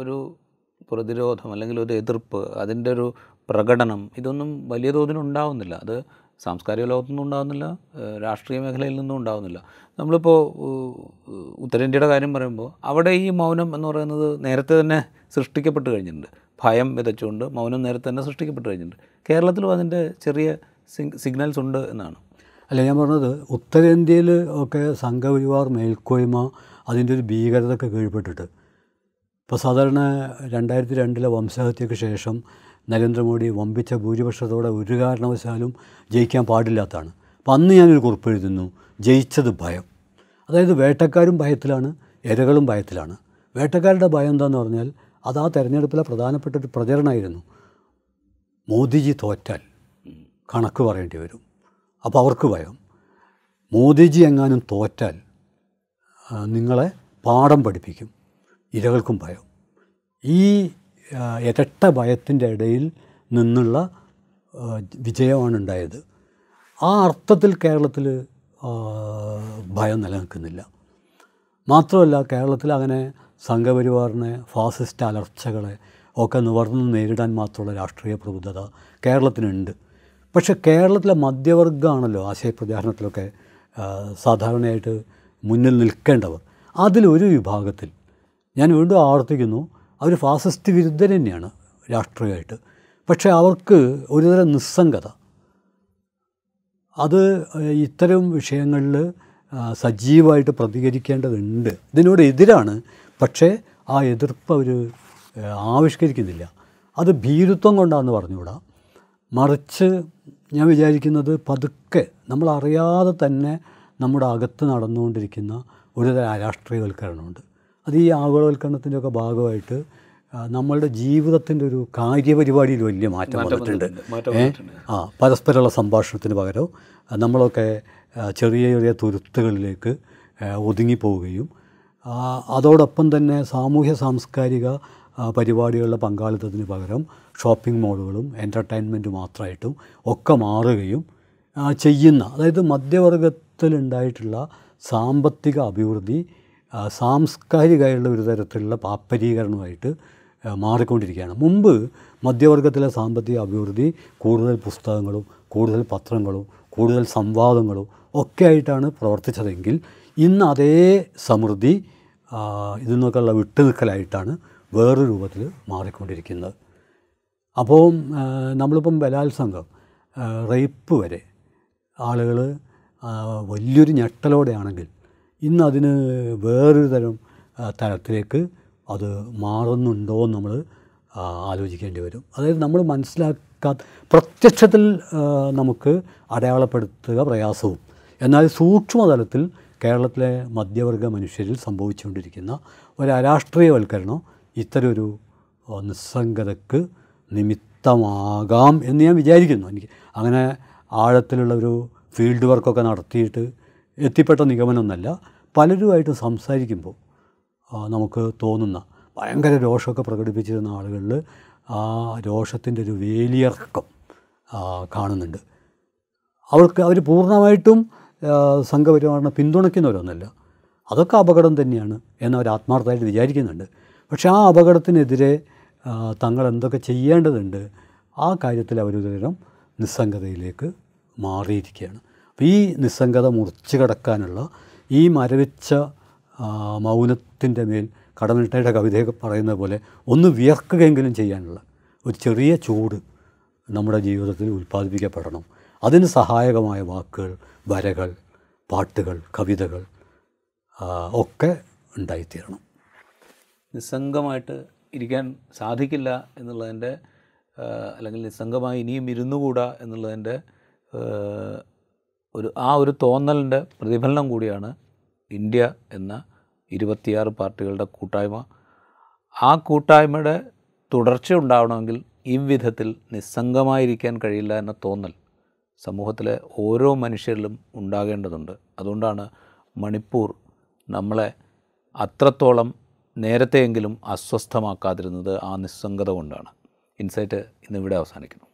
Speaker 2: ഒരു പ്രതിരോധം അല്ലെങ്കിൽ ഒരു എതിർപ്പ് അതിൻ്റെ ഒരു പ്രകടനം ഇതൊന്നും വലിയ തോതിൽ ഉണ്ടാവുന്നില്ല അത് സാംസ്കാരിക ലോകത്തുനിന്നും ഉണ്ടാകുന്നില്ല രാഷ്ട്രീയ മേഖലയിൽ നിന്നും ഉണ്ടാകുന്നില്ല നമ്മളിപ്പോൾ ഉത്തരേന്ത്യയുടെ കാര്യം പറയുമ്പോൾ അവിടെ ഈ മൗനം എന്ന് പറയുന്നത് നേരത്തെ തന്നെ സൃഷ്ടിക്കപ്പെട്ട് കഴിഞ്ഞിട്ടുണ്ട് ഭയം വിതച്ചുകൊണ്ട് മൗനം നേരത്തെ തന്നെ സൃഷ്ടിക്കപ്പെട്ട് കഴിഞ്ഞിട്ടുണ്ട് കേരളത്തിലും അതിൻ്റെ ചെറിയ സിഗ്നൽസ് ഉണ്ട് എന്നാണ് അല്ല ഞാൻ പറഞ്ഞത് ഉത്തരേന്ത്യയിൽ ഒക്കെ സംഘപരിവാർ മേൽക്കോയ്മ അതിൻ്റെ ഒരു ഭീകരതയൊക്കെ കീഴ്പ്പെട്ടിട്ട് ഇപ്പോൾ സാധാരണ രണ്ടായിരത്തി രണ്ടിലെ വംശഹത്യക്ക് ശേഷം നരേന്ദ്രമോദി വമ്പിച്ച ഭൂരിപക്ഷത്തോടെ ഒരു കാരണവശാലും ജയിക്കാൻ പാടില്ലാത്തതാണ് അപ്പം അന്ന് ഞാനൊരു കുറിപ്പ് എഴുതുന്നു ജയിച്ചത് ഭയം അതായത് വേട്ടക്കാരും ഭയത്തിലാണ് ഇരകളും ഭയത്തിലാണ് വേട്ടക്കാരുടെ ഭയം എന്താണെന്ന് പറഞ്ഞാൽ അത് ആ തെരഞ്ഞെടുപ്പിലെ പ്രധാനപ്പെട്ട ഒരു പ്രചരണമായിരുന്നു മോദിജി തോറ്റാൽ കണക്ക് പറയേണ്ടി വരും അപ്പോൾ അവർക്ക് ഭയം മോദിജി എങ്ങാനും തോറ്റാൽ നിങ്ങളെ പാഠം പഠിപ്പിക്കും ഇരകൾക്കും ഭയം ഈ ഇരട്ട ഭയത്തിൻ്റെ ഇടയിൽ നിന്നുള്ള വിജയമാണ് ഉണ്ടായത് ആ അർത്ഥത്തിൽ കേരളത്തിൽ ഭയം നിലനിൽക്കുന്നില്ല മാത്രമല്ല കേരളത്തിൽ അങ്ങനെ സംഘപരിവാറിനെ ഫാസിസ്റ്റ് അലർച്ചകളെ ഒക്കെ നിവർന്ന് നേരിടാൻ മാത്രമുള്ള രാഷ്ട്രീയ പ്രബുദ്ധത കേരളത്തിനുണ്ട് പക്ഷേ കേരളത്തിലെ മധ്യവർഗ്ഗമാണല്ലോ ആശയപ്രചാരണത്തിലൊക്കെ സാധാരണയായിട്ട് മുന്നിൽ നിൽക്കേണ്ടവർ അതിലൊരു വിഭാഗത്തിൽ ഞാൻ വീണ്ടും ആവർത്തിക്കുന്നു അവർ ഫാസിസ്റ്റ് വിരുദ്ധർ തന്നെയാണ് രാഷ്ട്രീയമായിട്ട് പക്ഷേ അവർക്ക് ഒരുതരം നിസ്സംഗത അത് ഇത്തരം വിഷയങ്ങളിൽ സജീവമായിട്ട് പ്രതികരിക്കേണ്ടതുണ്ട് ഇതിനോട് എതിരാണ് പക്ഷേ ആ എതിർപ്പ് അവർ ആവിഷ്കരിക്കുന്നില്ല അത് ഭീരുത്വം കൊണ്ടാണെന്ന് പറഞ്ഞുകൂടാ മറിച്ച് ഞാൻ വിചാരിക്കുന്നത് പതുക്കെ നമ്മളറിയാതെ തന്നെ നമ്മുടെ അകത്ത് നടന്നുകൊണ്ടിരിക്കുന്ന ഒരുതരം രാഷ്ട്രീയവൽക്കരണമുണ്ട് അത് ഈ ആഗോളവൽക്കരണത്തിൻ്റെ ഒക്കെ ഭാഗമായിട്ട് നമ്മളുടെ ജീവിതത്തിൻ്റെ ഒരു കാര്യപരിപാടിയിൽ വലിയ മാറ്റം വന്നിട്ടുണ്ട് ആ പരസ്പരമുള്ള സംഭാഷണത്തിന് പകരം നമ്മളൊക്കെ ചെറിയ ചെറിയ തുരുത്തുകളിലേക്ക് ഒതുങ്ങിപ്പോവുകയും അതോടൊപ്പം തന്നെ സാമൂഹ്യ സാംസ്കാരിക പരിപാടികളുടെ പങ്കാളിത്തത്തിന് പകരം ഷോപ്പിംഗ് മോളുകളും എൻ്റർടൈൻമെൻറ്റ് മാത്രമായിട്ടും ഒക്കെ മാറുകയും ചെയ്യുന്ന അതായത് മധ്യവർഗത്തിലുണ്ടായിട്ടുള്ള സാമ്പത്തിക അഭിവൃദ്ധി സാംസ്കാരികമായുള്ള ഒരു തരത്തിലുള്ള പാപ്പരീകരണമായിട്ട് മാറിക്കൊണ്ടിരിക്കുകയാണ് മുമ്പ് മധ്യവർഗത്തിലെ സാമ്പത്തിക അഭിവൃദ്ധി കൂടുതൽ പുസ്തകങ്ങളും കൂടുതൽ പത്രങ്ങളും കൂടുതൽ സംവാദങ്ങളും ഒക്കെ ആയിട്ടാണ് പ്രവർത്തിച്ചതെങ്കിൽ ഇന്ന് അതേ സമൃദ്ധി ഇതിൽ നിന്നൊക്കെയുള്ള വിട്ടുനിൽക്കലായിട്ടാണ് വേറൊരു രൂപത്തിൽ മാറിക്കൊണ്ടിരിക്കുന്നത് അപ്പോൾ നമ്മളിപ്പം ബലാത്സംഗം റേപ്പ് വരെ ആളുകൾ വലിയൊരു ഞെട്ടലോടെയാണെങ്കിൽ ഇന്ന് അതിന് വേറൊരു തരം തരത്തിലേക്ക് അത് മാറുന്നുണ്ടോ എന്ന് നമ്മൾ ആലോചിക്കേണ്ടി വരും അതായത് നമ്മൾ മനസ്സിലാക്കാ പ്രത്യക്ഷത്തിൽ നമുക്ക് അടയാളപ്പെടുത്തുക പ്രയാസവും എന്നാൽ സൂക്ഷ്മതലത്തിൽ കേരളത്തിലെ മധ്യവർഗ മനുഷ്യരിൽ സംഭവിച്ചുകൊണ്ടിരിക്കുന്ന ഒരു അരാഷ്ട്രീയവൽക്കരണം ഇത്തരമൊരു നിസ്സംഗതക്ക് നിമിത്തമാകാം എന്ന് ഞാൻ വിചാരിക്കുന്നു എനിക്ക് അങ്ങനെ ആഴത്തിലുള്ള ഒരു ഫീൽഡ് വർക്കൊക്കെ നടത്തിയിട്ട് എത്തിപ്പെട്ട നിഗമനമൊന്നല്ല പലരുമായിട്ട് സംസാരിക്കുമ്പോൾ നമുക്ക് തോന്നുന്ന ഭയങ്കര രോഷമൊക്കെ പ്രകടിപ്പിച്ചിരുന്ന ആളുകളിൽ ആ രോഷത്തിൻ്റെ ഒരു വേലിയർക്കം കാണുന്നുണ്ട് അവർക്ക് അവർ പൂർണ്ണമായിട്ടും സംഘപരിവാറിനെ പിന്തുണയ്ക്കുന്നവരൊന്നല്ല അതൊക്കെ അപകടം തന്നെയാണ് എന്നവർ ആത്മാർത്ഥമായിട്ട് വിചാരിക്കുന്നുണ്ട് പക്ഷേ ആ അപകടത്തിനെതിരെ തങ്ങൾ എന്തൊക്കെ ചെയ്യേണ്ടതുണ്ട് ആ കാര്യത്തിൽ അവരൊരുതരം നിസ്സംഗതയിലേക്ക് മാറിയിരിക്കുകയാണ് അപ്പം ഈ നിസ്സംഗത മുറിച്ചു കടക്കാനുള്ള ഈ മരവിച്ച മൗനത്തിൻ്റെ മേൽ കടമിട്ടയുടെ കവിതയൊക്കെ പറയുന്നത് പോലെ ഒന്ന് വിയർക്കുകയെങ്കിലും ചെയ്യാനുള്ള ഒരു ചെറിയ ചൂട് നമ്മുടെ ജീവിതത്തിൽ ഉൽപ്പാദിപ്പിക്കപ്പെടണം അതിന് സഹായകമായ വാക്കുകൾ വരകൾ പാട്ടുകൾ കവിതകൾ ഒക്കെ ഉണ്ടായിത്തീരണം നിസ്സംഗമായിട്ട് ഇരിക്കാൻ സാധിക്കില്ല എന്നുള്ളതിൻ്റെ അല്ലെങ്കിൽ നിസ്സംഗമായി ഇനിയും ഇരുന്നുകൂടാ എന്നുള്ളതിൻ്റെ ഒരു ആ ഒരു തോന്നലിൻ്റെ പ്രതിഫലനം കൂടിയാണ് ഇന്ത്യ എന്ന ഇരുപത്തിയാറ് പാർട്ടികളുടെ കൂട്ടായ്മ ആ കൂട്ടായ്മയുടെ തുടർച്ച ഉണ്ടാവണമെങ്കിൽ ഇவ்விധത്തിൽ നിസ്സംഗമായിരിക്കാൻ കഴിയില്ല എന്ന തോന്നൽ സമൂഹത്തിലെ ഓരോ മനുഷ്യരിലും ഉണ്ടാകേണ്ടതുണ്ട് അതുകൊണ്ടാണ് മണിപ്പൂർ നമ്മളെ അത്രത്തോളം നേരത്തെയെങ്കിലും അസ്വസ്ഥമാക്കാതിരുന്നത് ആ നിസ്സംഗത കൊണ്ടാണ് ഇൻസൈറ്റ് ഇന്നിവിടെ അവസാനിക്കുന്നു